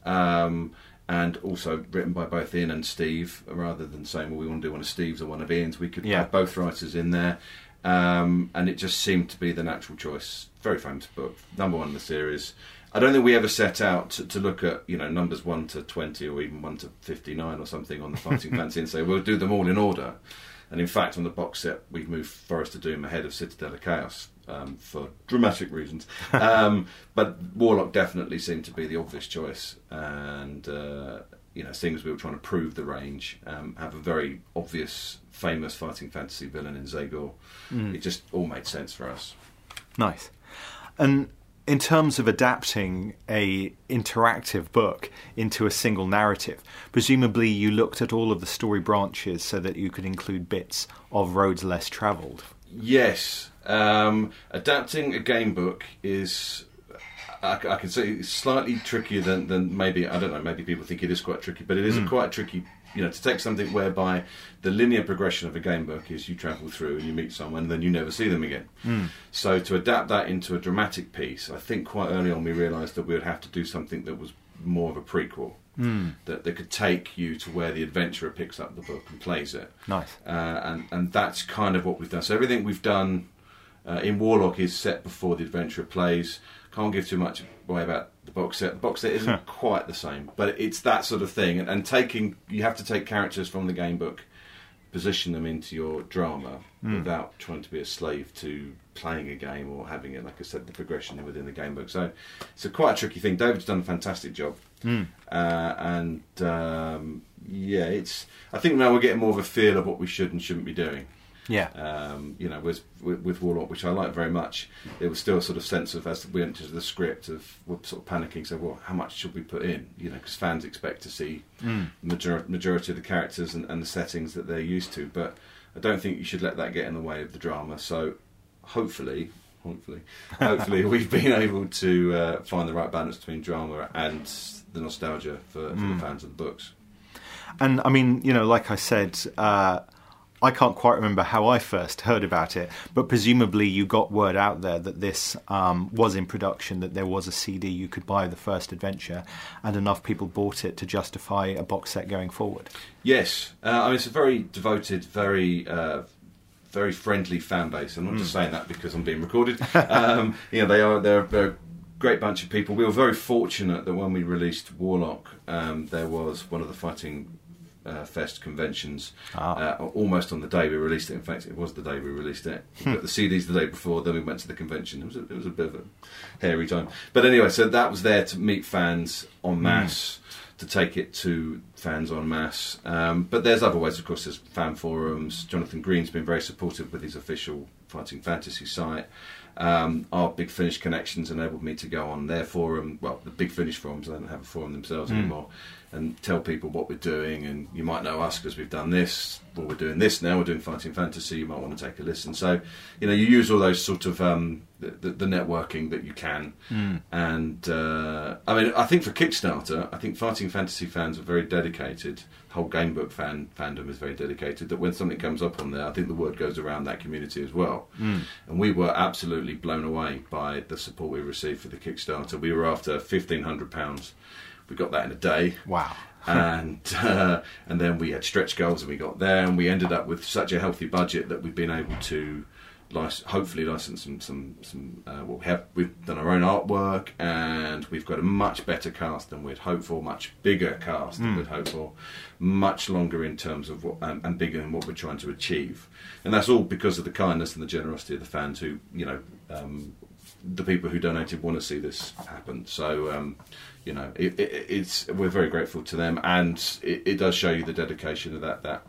um, and also written by both Ian and Steve. Rather than saying, well, we want to do one of Steve's or one of Ian's, we could Yeah. have both writers in there, um, and it just seemed to be the natural choice. Very famous book, number one in the series. I don't think we ever set out to, to look at you know numbers one to twenty or even one to fifty nine or something on the Fighting Fantasy and say we'll do them all in order. And in fact, on the box set, we've moved Forest of Doom ahead of Citadel of Chaos um, for dramatic reasons. um, but Warlock definitely seemed to be the obvious choice, and uh, you know, seeing as we were trying to prove the range, um, have a very obvious, famous fighting fantasy villain in Zagor, Mm. it just all made sense for us. Nice. And in terms of adapting a interactive book into a single narrative, presumably you looked at all of the story branches so that you could include bits of roads less travelled. Yes, um, adapting a game book is. I, I can say it's slightly trickier than, than maybe I don't know. Maybe people think it is quite tricky, but it is a Mm. quite tricky. You know, to take something whereby the linear progression of a game book is you travel through and you meet someone, and then you never see them again. Mm. So to adapt that into a dramatic piece, I think quite early on we realised that we would have to do something that was more of a prequel. Mm. That, that could take you to where the adventurer picks up the book and plays it. Nice. Uh, and and that's kind of what we've done. So everything we've done uh, in Warlock is set before the adventurer plays. Can't give too much away about the box set. The box set isn't quite the same, but it's that sort of thing. And, and taking you have to take characters from the game book, position them into your drama Mm. without trying to be a slave to playing a game or having it, like I said, the progression within the game book. So it's a quite a tricky thing. David's done a fantastic job. Mm. Uh, and um, yeah, it's. I think now we're getting more of a feel of what we should and shouldn't be doing. Yeah. Um, you know, with, with with Warlock, which I like very much, there was still a sort of sense of as we went into the script of we're sort of panicking. So, well, how much should we put in? You know, because fans expect to see Mm. major- majority of the characters and, and the settings that they're used to. But I don't think you should let that get in the way of the drama. So, hopefully, hopefully, hopefully, we've been able to uh, find the right balance between drama and the nostalgia for, for Mm. the fans of the books. And I mean, you know, like I said, uh, I can't quite remember how I first heard about it, but presumably you got word out there that this um, was in production, that there was a CD you could buy the first adventure, and enough people bought it to justify a box set going forward. Yes, uh, I mean it's a very devoted, very uh, very friendly fan base. I'm not just Mm. saying that because I'm being recorded. um, you know, they are they're, they're a great bunch of people. We were very fortunate that when we released Warlock, um, there was one of the fighting. Uh, Fest conventions, uh, almost on the day we released it. In fact, it was the day we released it. We got the CDs the day before, then we went to the convention. It was a, it was a bit of a hairy time, but anyway, so that was there to meet fans en masse to take it to fans en masse. Um, but there's other ways, of course, there's fan forums. Jonathan Green's been very supportive with his official Fighting Fantasy site. Um, our Big Finish connections enabled me to go on their forum, well, the Big Finish forums, they don't have a forum themselves Mm. anymore, and tell people what we're doing. And you might know us because we've done this, or we're doing this now, we're doing Fighting Fantasy, you might want to take a listen. So, you know, you use all those sort of um, the, the, the networking that you can. Mm. And uh, I mean, I think for Kickstarter, I think Fighting Fantasy fans are very dedicated. The whole gamebook fan fandom is very dedicated. That when something comes up on there, I think the word goes around that community as well. Mm. And we were absolutely blown away by the support we received for the Kickstarter. We were after fifteen hundred pounds. We got that in a day. Wow. and uh, and then we had stretch goals and we got there and we ended up with such a healthy budget that we've been able to lic- hopefully license some some some uh, well, we have we've done our own artwork and we've got a much better cast than we'd hoped for much bigger cast than Mm. we'd hoped for much longer in terms of what and, and bigger than what we're trying to achieve and that's all because of the kindness and the generosity of the fans who you know um, the people who donated want to see this happen. So, um, you know, it, it, it's we're very grateful to them, and it, it does show you the dedication of that that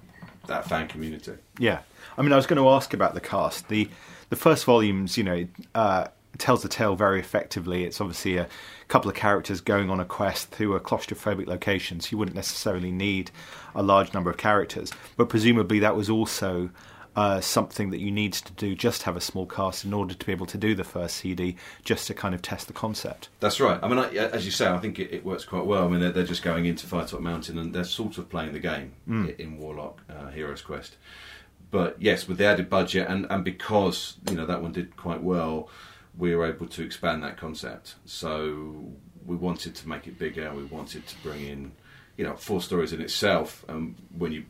that fan community. Yeah, I mean, I was going to ask about the cast. the The first volumes, you know, uh, tells the tale very effectively. It's obviously a couple of characters going on a quest through a claustrophobic location, so you wouldn't necessarily need a large number of characters. But presumably, that was also uh, something that you needed to do, just have a small cast in order to be able to do the first CD, just to kind of test the concept. That's right. I mean, I, as you say, I think it, it works quite well. I mean, they're, they're just going into Firetop Mountain and they're sort of playing the game Mm. in Warlock uh, Heroes Quest. But yes, with the added budget and, and because you know that one did quite well, we were able to expand that concept. So we wanted to make it bigger. We wanted to bring in, you know, four stories in itself. And when you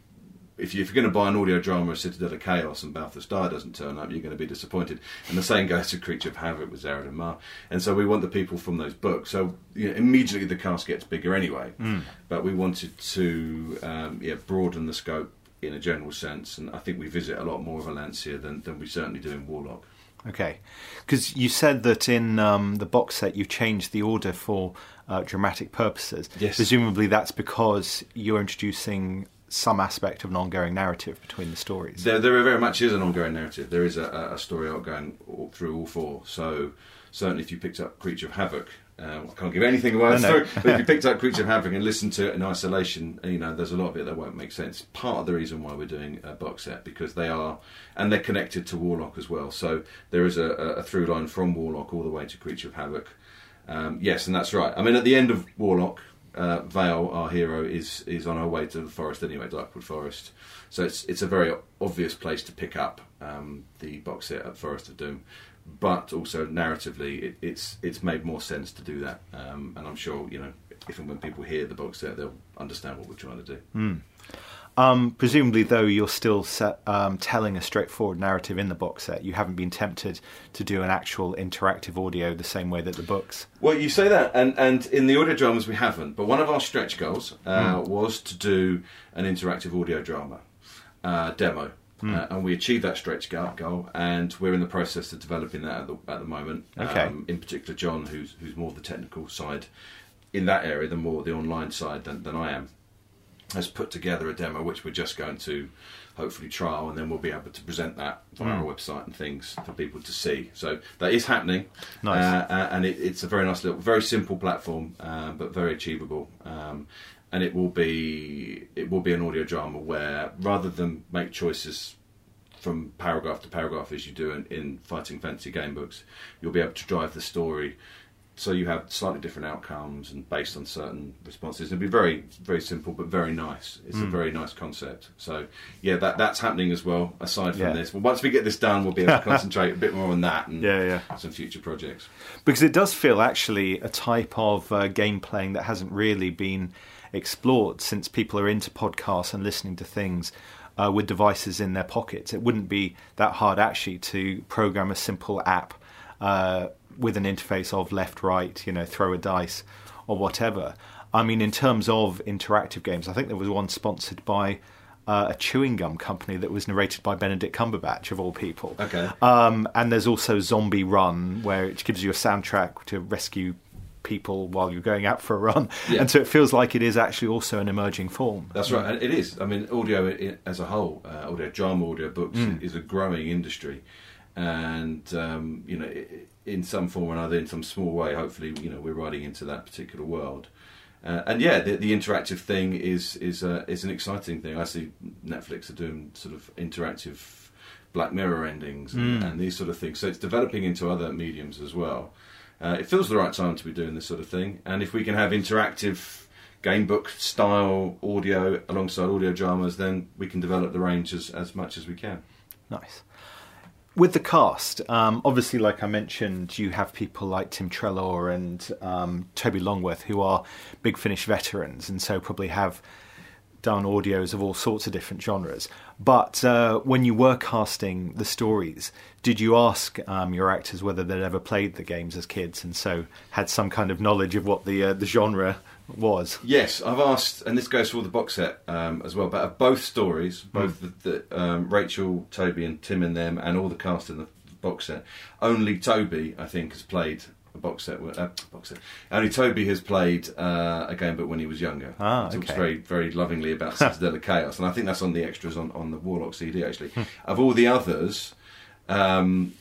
if, you, if you're going to buy an audio drama of Citadel of Chaos and Balthus Star doesn't turn up, you're going to be disappointed. And the same goes to Creature of Havoc with Zharradan Marr. And so we want the people from those books. So you know, immediately the cast gets bigger anyway. Mm. But we wanted to um, yeah, broaden the scope in a general sense. And I think we visit a lot more of Allansia than, than we certainly do in Warlock. Okay, because you said that in um, the box set you changed the order for uh, dramatic purposes. Yes. Presumably that's because you're introducing some aspect of an ongoing narrative between the stories. There, there very much is an ongoing narrative. There is a, a story arc going all, through all four. So certainly, if you picked up Creature of Havoc, um, I can't give anything away. No, no. but if you picked up Creature of Havoc and listened to it in isolation, you know there's a lot of it that won't make sense. Part of the reason why we're doing a box set because they are, and they're connected to Warlock as well. So there is a, a a through line from Warlock all the way to Creature of Havoc. Um, yes, and that's right. I mean, at the end of Warlock, uh, Vale, our hero, is is on her way to the forest anyway, Darkwood Forest. So it's it's a very obvious place to pick up um, the box set at Forest of Doom. But also narratively, it, it's it's made more sense to do that, um, and I'm sure you know if and when people hear the box set, they'll understand what we're trying to do. Hmm. Um, presumably, though, you're still set, um, telling a straightforward narrative in the box set. You haven't been tempted to do an actual interactive audio the same way that the books. Well, you say that, and, and in the audio dramas we haven't. But one of our stretch goals uh, Mm. was to do an interactive audio drama uh, demo, Mm. uh, and we achieved that stretch goal. And we're in the process of developing that at the, at the moment. Okay. Um, in particular, John, who's who's more the technical side in that area, the more the online side than, than I am, has put together a demo which we're just going to hopefully trial, and then we'll be able to present that via Mm. our website and things for people to see. So that is happening. Nice. Uh, uh, and it, it's a very nice little, very simple platform, uh, but very achievable. Um, and it will be it will be an audio drama where rather than make choices from paragraph to paragraph as you do in, in fighting fantasy game books, you'll be able to drive the story so you have slightly different outcomes and based on certain responses. It'd be very, very simple, but very nice. It's a Mm. very nice concept. So yeah, that that's happening as well. Aside from Yeah. this, well, once we get this done, we'll be able to concentrate a bit more on that and Yeah, yeah. some future projects. Because it does feel actually a type of uh, game playing that hasn't really been explored since people are into podcasts and listening to things uh, with devices in their pockets. It wouldn't be that hard actually to program a simple app uh, with an interface of left, right, you know, throw a dice or whatever. I mean, in terms of interactive games, I think there was one sponsored by uh, a chewing gum company that was narrated by Benedict Cumberbatch, of all people. Okay. Um, and there's also Zombie Run, where it gives you a soundtrack to rescue people while you're going out for a run. Yeah. And so it feels like it is actually also an emerging form. That's right, and it is. I mean, audio as a whole, uh, audio drama, audio books, Mm. is a growing industry, and um, you know, in some form or another, in some small way, hopefully, you know, we're riding into that particular world. Uh, and yeah, the, the interactive thing is is uh, is an exciting thing. I see Netflix are doing sort of interactive Black Mirror endings and, Mm. and these sort of things. So it's developing into other mediums as well. Uh, it feels the right time to be doing this sort of thing. And if we can have interactive game book style audio alongside audio dramas, then we can develop the range as, as much as we can. Nice. With the cast, um, obviously, like I mentioned, you have people like Tim Treloar and um, Toby Longworth, who are big Finish veterans, and so probably have done audios of all sorts of different genres. But uh, when you were casting the stories, did you ask um, your actors whether they'd ever played the games as kids, and so had some kind of knowledge of what the uh, the genre was? Yes, I've asked, and this goes for all the box set um, as well. But of both stories, both the, the um, Rachel, Toby, and Tim in them, and all the cast in the box set, only Toby, I think, has played a box set. Uh, box set. Only Toby has played uh, a game, but when he was younger. Ah, He talks very, very lovingly about Citadel of Chaos, and I think that's on the extras on, on the Warlock CD. Actually, of all the others, um,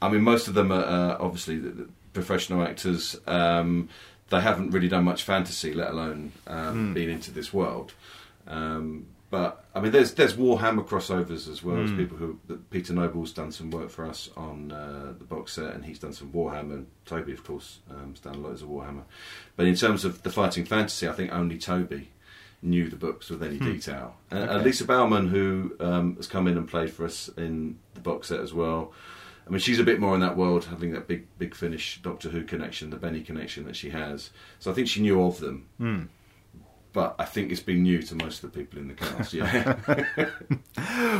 I mean, most of them are uh, obviously the, the professional actors. Um, they haven't really done much fantasy, let alone um, Mm. been into this world. Um, but I mean, there's there's Warhammer crossovers as well as Mm. people who. Peter Noble's done some work for us on uh, the box set, and he's done some Warhammer. And Toby, of course, um, has done loads of Warhammer. But in terms of the fighting fantasy, I think only Toby knew the books with any Hmm. detail. And Okay. Lisa Bowerman, who um, has come in and played for us in the box set as well. I mean, she's a bit more in that world, having that big, big Finish Doctor Who connection, the Benny connection that she has. So I think she knew of them. Hmm. But I think it's been new to most of the people in the cast. Yeah.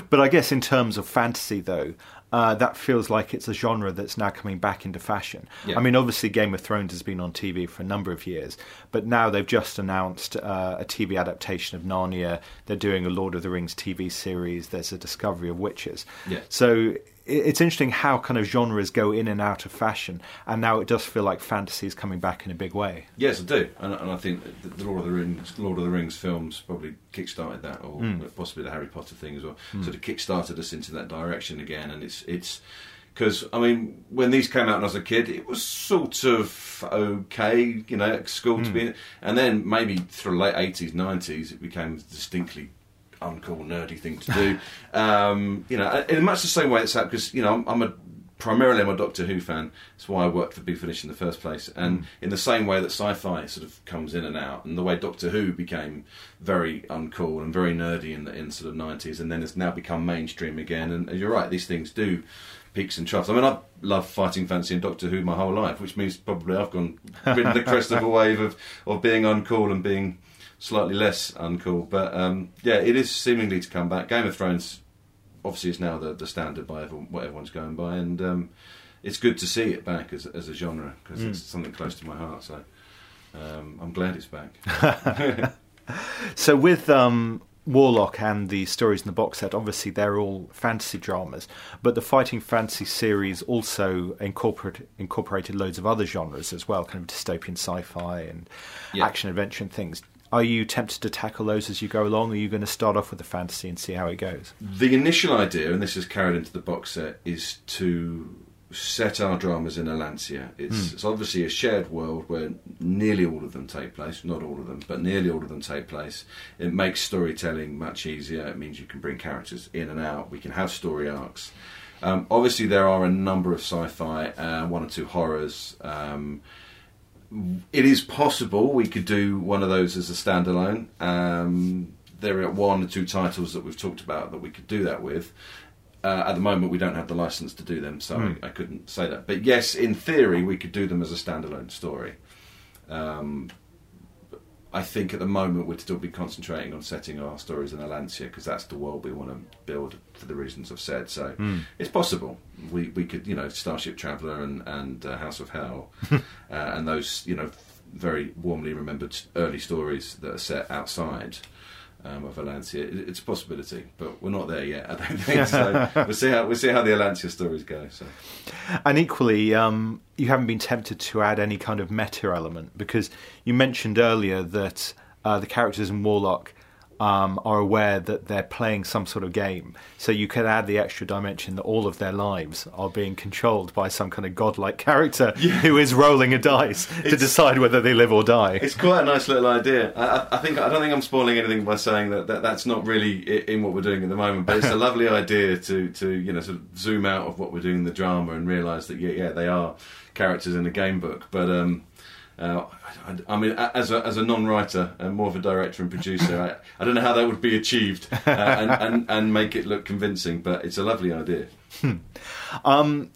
But I guess in terms of fantasy, though, uh, that feels like it's a genre that's now coming back into fashion. Yeah. I mean, obviously, Game of Thrones has been on TV for a number of years, but now they've just announced uh, a TV adaptation of Narnia. They're doing a Lord of the Rings TV series. There's a Discovery of Witches. Yeah. So it's interesting how kind of genres go in and out of fashion, and now it does feel like fantasy is coming back in a big way. Yes, I do, and, and I think the Lord of the Rings, Lord of the Rings films probably kick-started that, or Mm. possibly the Harry Potter thing as well. Mm. Sort of kick-started us into that direction again, and it's it's because I mean, when these came out when I was a kid, it was sort of okay, you know, at school to Mm. be in, and then maybe through the late eighties, nineties, it became distinctly uncool, nerdy thing to do. um, you know, in much the same way it's that because you know I'm, I'm a primarily I'm a Doctor Who fan. That's why I worked for Big Finish in the first place. And Mm. in the same way that sci-fi sort of comes in and out, and the way Doctor Who became very uncool and very nerdy in the in sort of nineties, and then has now become mainstream again. And, and you're right, these things do peaks and troughs. I mean, I love fighting fantasy and Doctor Who my whole life, which means probably I've gone ridden the crest of a wave of of being uncool and being slightly less uncool. But um, yeah, it is seemingly to come back. Game of Thrones obviously is now the, the standard by everyone, what everyone's going by, and um, it's good to see it back as, as a genre because Mm. it's something close to my heart. So um, I'm glad it's back. So with um, Warlock and the stories in the box set, obviously they're all fantasy dramas, but the Fighting Fantasy series also incorporate, incorporated loads of other genres as well, kind of dystopian sci-fi and Yeah. action adventure and things. Are you tempted to tackle those as you go along? Or are you going to start off with the fantasy and see how it goes? The initial idea, and this is carried into the box set, is to set our dramas in Allansia. It's, Hmm. it's obviously a shared world where nearly all of them take place, not all of them, but nearly all of them take place. It makes storytelling much easier. It means you can bring characters in and out. We can have story arcs. Um, obviously, there are a number of sci-fi, uh, one or two horrors. Um, it is possible we could do one of those as a standalone. Um, there are one or two titles that we've talked about that we could do that with. Uh, at the moment, we don't have the license to do them, so Hmm. I, I couldn't say that. But yes, in theory, we could do them as a standalone story. Um, I think at the moment we'd still be concentrating on setting our stories in Allansia because that's the world we want to build for the reasons I've said. So Hmm. it's possible we we could you know Starship Traveller and and uh, House of Hell uh, and those you know very warmly remembered early stories that are set outside. Um, of Allansia, it's a possibility, but we're not there yet. I don't think so. we'll see how we'll see how the Allansia stories go. So. And equally, um, you haven't been tempted to add any kind of meta element because you mentioned earlier that uh, the characters in Warlock um, are aware that they're playing some sort of game. So you could add the extra dimension that all of their lives are being controlled by some kind of godlike character who is rolling a dice to decide whether they live or die. It's quite a nice little idea. I, I- think I don't think I'm spoiling anything by saying that, that that's not really in what we're doing at the moment. But it's a lovely idea to to you know sort of zoom out of what we're doing in the drama and realise that yeah yeah they are characters in a game book. But um, uh, I, I mean, as a, as a non-writer and more of a director and producer, I, I don't know how that would be achieved uh, and, and and make it look convincing. But it's a lovely idea. Um,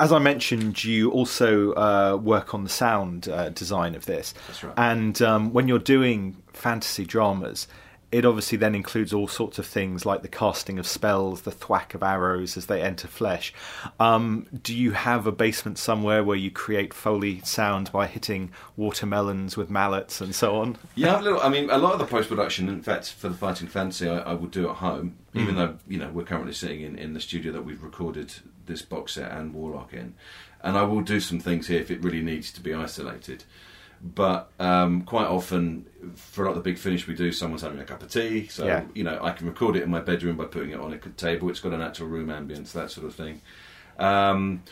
as I mentioned, you also uh, work on the sound uh, design of this. That's right. And um, when you're doing fantasy dramas, it obviously then includes all sorts of things like the casting of spells, the thwack of arrows as they enter flesh. Um, do you have a basement somewhere where you create foley sound by hitting watermelons with mallets and so on? Yeah, a little, I mean, a lot of the post production, in fact, for the Fighting Fantasy, I, I would do at home, even Mm. though you know we're currently sitting in, in the studio that we've recorded this box set and Warlock in, and I will do some things here if it really needs to be isolated. But um, quite often, for like the big finish we do, someone's having a cup of tea, so Yeah. you know I can record it in my bedroom by putting it on a table. It's got an actual room ambience, that sort of thing. Um,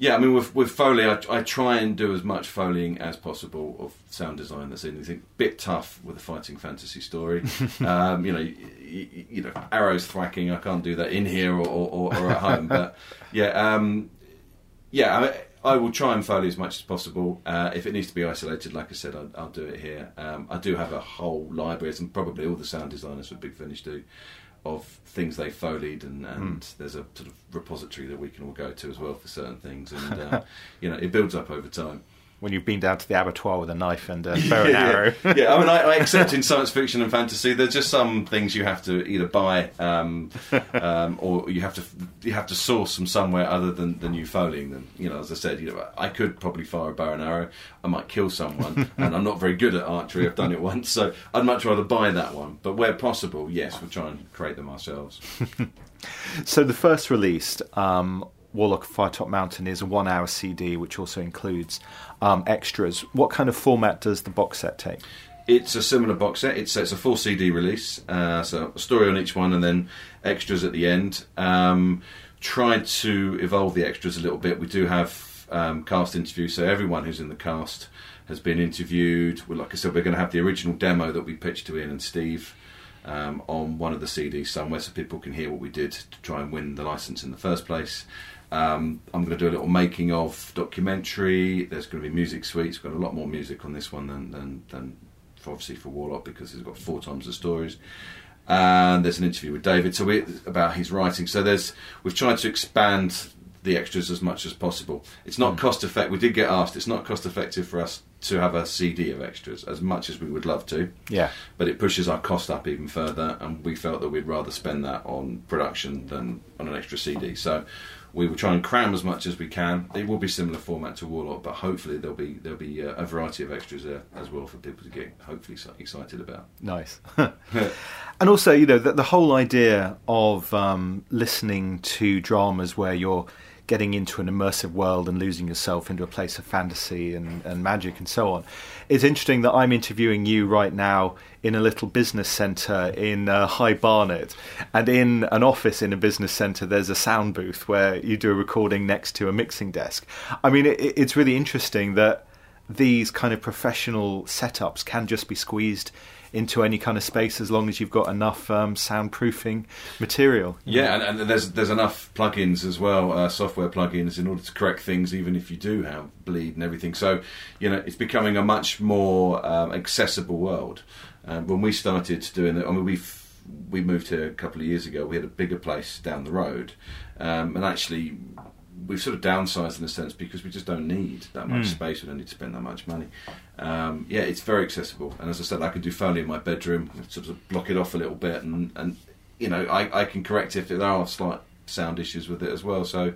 yeah, I mean, with, with Foley, I, I try and do as much Foleying as possible of sound design that's in. It's a bit tough with a fighting fantasy story. um, you know, you, you know, arrows thwacking. I can't do that in here or, or, or at home. But yeah, um, yeah, I, I will try and Foley as much as possible. Uh, if it needs to be isolated, like I said, I'll, I'll do it here. Um, I do have a whole library, as and probably all the sound designers for Big Finish do, of things they foleyed, and, and there's a sort of repository that we can all go to as well for certain things, and uh, you know, it builds up over time. When you've been down to the abattoir with a knife and a bow and arrow. yeah, yeah. I mean, I, I accept in science fiction and fantasy, there's just some things you have to either buy um, um, or you have to you have to source them somewhere other than, than you foleying them. You know, as I said, you know, I could probably fire a bow and arrow. I might kill someone, and I'm not very good at archery. I've done it once, so I'd much rather buy that one. But where possible, yes, we'll try and create them ourselves. So the first released, um, Warlock of Firetop Mountain, is a one-hour CD, which also includes um, extras. What kind of format does the box set take? It's a similar box set. It's, it's a full CD release, uh, so a story on each one, and then extras at the end. Um, tried to evolve the extras a little bit. We do have um, cast interviews, so everyone who's in the cast has been interviewed. Like I said, we're going to have the original demo that we pitched to Ian and Steve um, on one of the CDs somewhere, so people can hear what we did to try and win the license in the first place. Um, I'm going to do a little making of documentary. There's going to be music suites. We've got a lot more music on this one than than, than for, obviously for Warlock because it's got four times the stories. And there's an interview with David so we, about his writing. So there's we've tried to expand the extras as much as possible. It's not cost effective. We did get asked. It's not cost effective for us to have a CD of extras as much as we would love to. Yeah. But it pushes our cost up even further, and we felt that we'd rather spend that on production than on an extra CD. So we will try and cram as much as we can. It will be similar format to Warlock, but hopefully there'll be there'll be uh, a variety of extras there as well for people to get hopefully excited about. Nice. and also, you know, the, the whole idea of um, listening to dramas where you're getting into an immersive world and losing yourself into a place of fantasy and, and magic and so on. It's interesting that I'm interviewing you right now in a little business centre in uh, High Barnet, and in an office in a business centre, there's a sound booth where you do a recording next to a mixing desk. I mean, it, it's really interesting that these kind of professional setups can just be squeezed into any kind of space as long as you've got enough um, soundproofing material. Yeah, and, and, there's there's enough plugins as well, uh, software plugins, in order to correct things, even if you do have bleed and everything. So, you know, it's becoming a much more um, accessible world. Um, when we started doing it, I mean, we we moved here a couple of years ago. We had a bigger place down the road, um, and actually we've sort of downsized in a sense because we just don't need that much mm. space. We don't need to spend that much money. Um, yeah, it's very accessible, and as I said, I can do Foley in my bedroom, sort of block it off a little bit, and, and you know, I, I can correct if there are slight sound issues with it as well. So,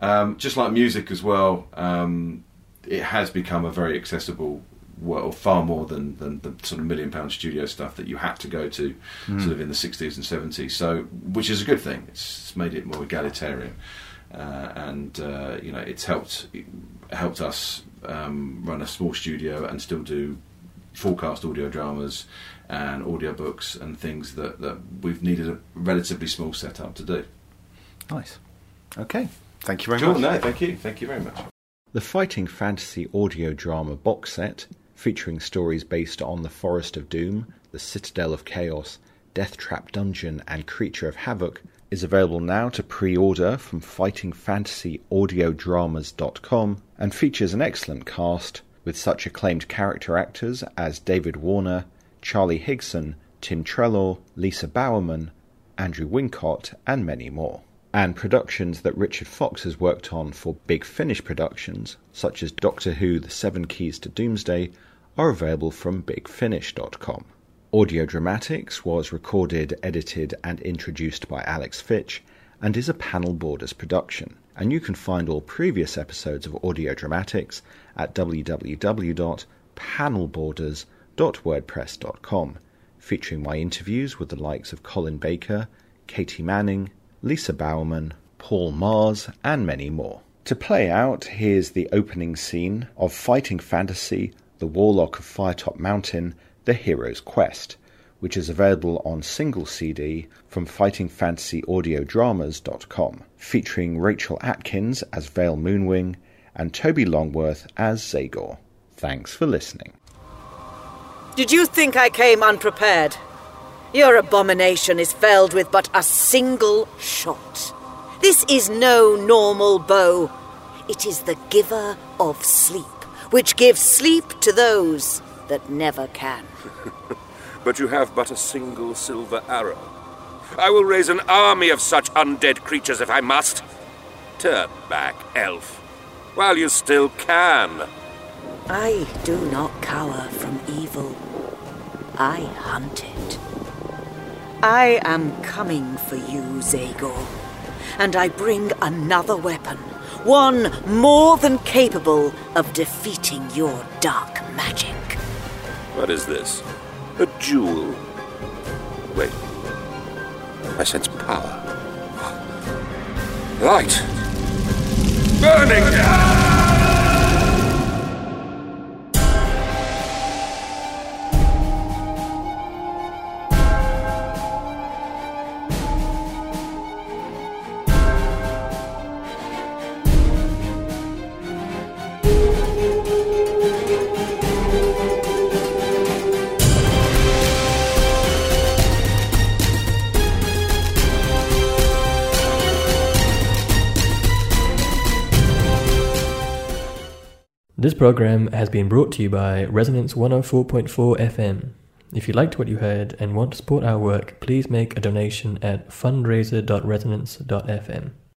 um, just like music as well, um, it has become a very accessible well, far more than, than the sort of million pound studio stuff that you had to go to mm. sort of in the 60s and 70s. So, which is a good thing. It's made it more egalitarian. Uh, and uh, you know it's helped helped us um, run a small studio and still do full-cast audio dramas and audiobooks and things that, that we've needed a relatively small setup to do. Nice. Okay. Thank you very sure, much. No, thank you. Thank you very much. The Fighting Fantasy audio drama box set, featuring stories based on The Forest of Doom, The Citadel of Chaos, Death Trap Dungeon, and Creature of Havoc, is available now to pre-order from fightingfantasyaudiodramas.com and features an excellent cast with such acclaimed character actors as David Warner, Charlie Higson, Tim Treloar, Lisa Bowerman, Andrew Wincott, and many more. And productions that Richard Fox has worked on for Big Finish Productions, such as Doctor Who The Seven Keys to Doomsday, are available from bigfinish.com. Audio Dramatics was recorded, edited, and introduced by Alex Fitch and is a Panel Borders production. And you can find all previous episodes of Audio Dramatics at www.panelborders.wordpress.com, featuring my interviews with the likes of Colin Baker, Katy Manning, Lisa Bowerman, Paul Magrs, and many more. To play out, here's the opening scene of Fighting Fantasy The Warlock of Firetop Mountain the Hero's Quest, which is available on single CD from FightingFantasyAudiodramas.com, featuring Rachel Atkins as Vale Moonwing and Toby Longworth as Zagor. Thanks for listening. Did you think I came unprepared? Your abomination is felled with but a single shot. This is no normal bow. It is the giver of sleep, which gives sleep to those that never can. but you have but a single silver arrow. I will raise an army of such undead creatures if I must. Turn back, elf, while you still can. I do not cower from evil. I hunt it. I am coming for you, Zagor, and I bring another weapon, one more than capable of defeating your dark magic. What is this? A jewel. Wait. I sense power. Light! Burning! This program has been brought to you by Resonance 104.4 FM. If you liked what you heard and want to support our work, please make a donation at fundraiser.resonance.fm.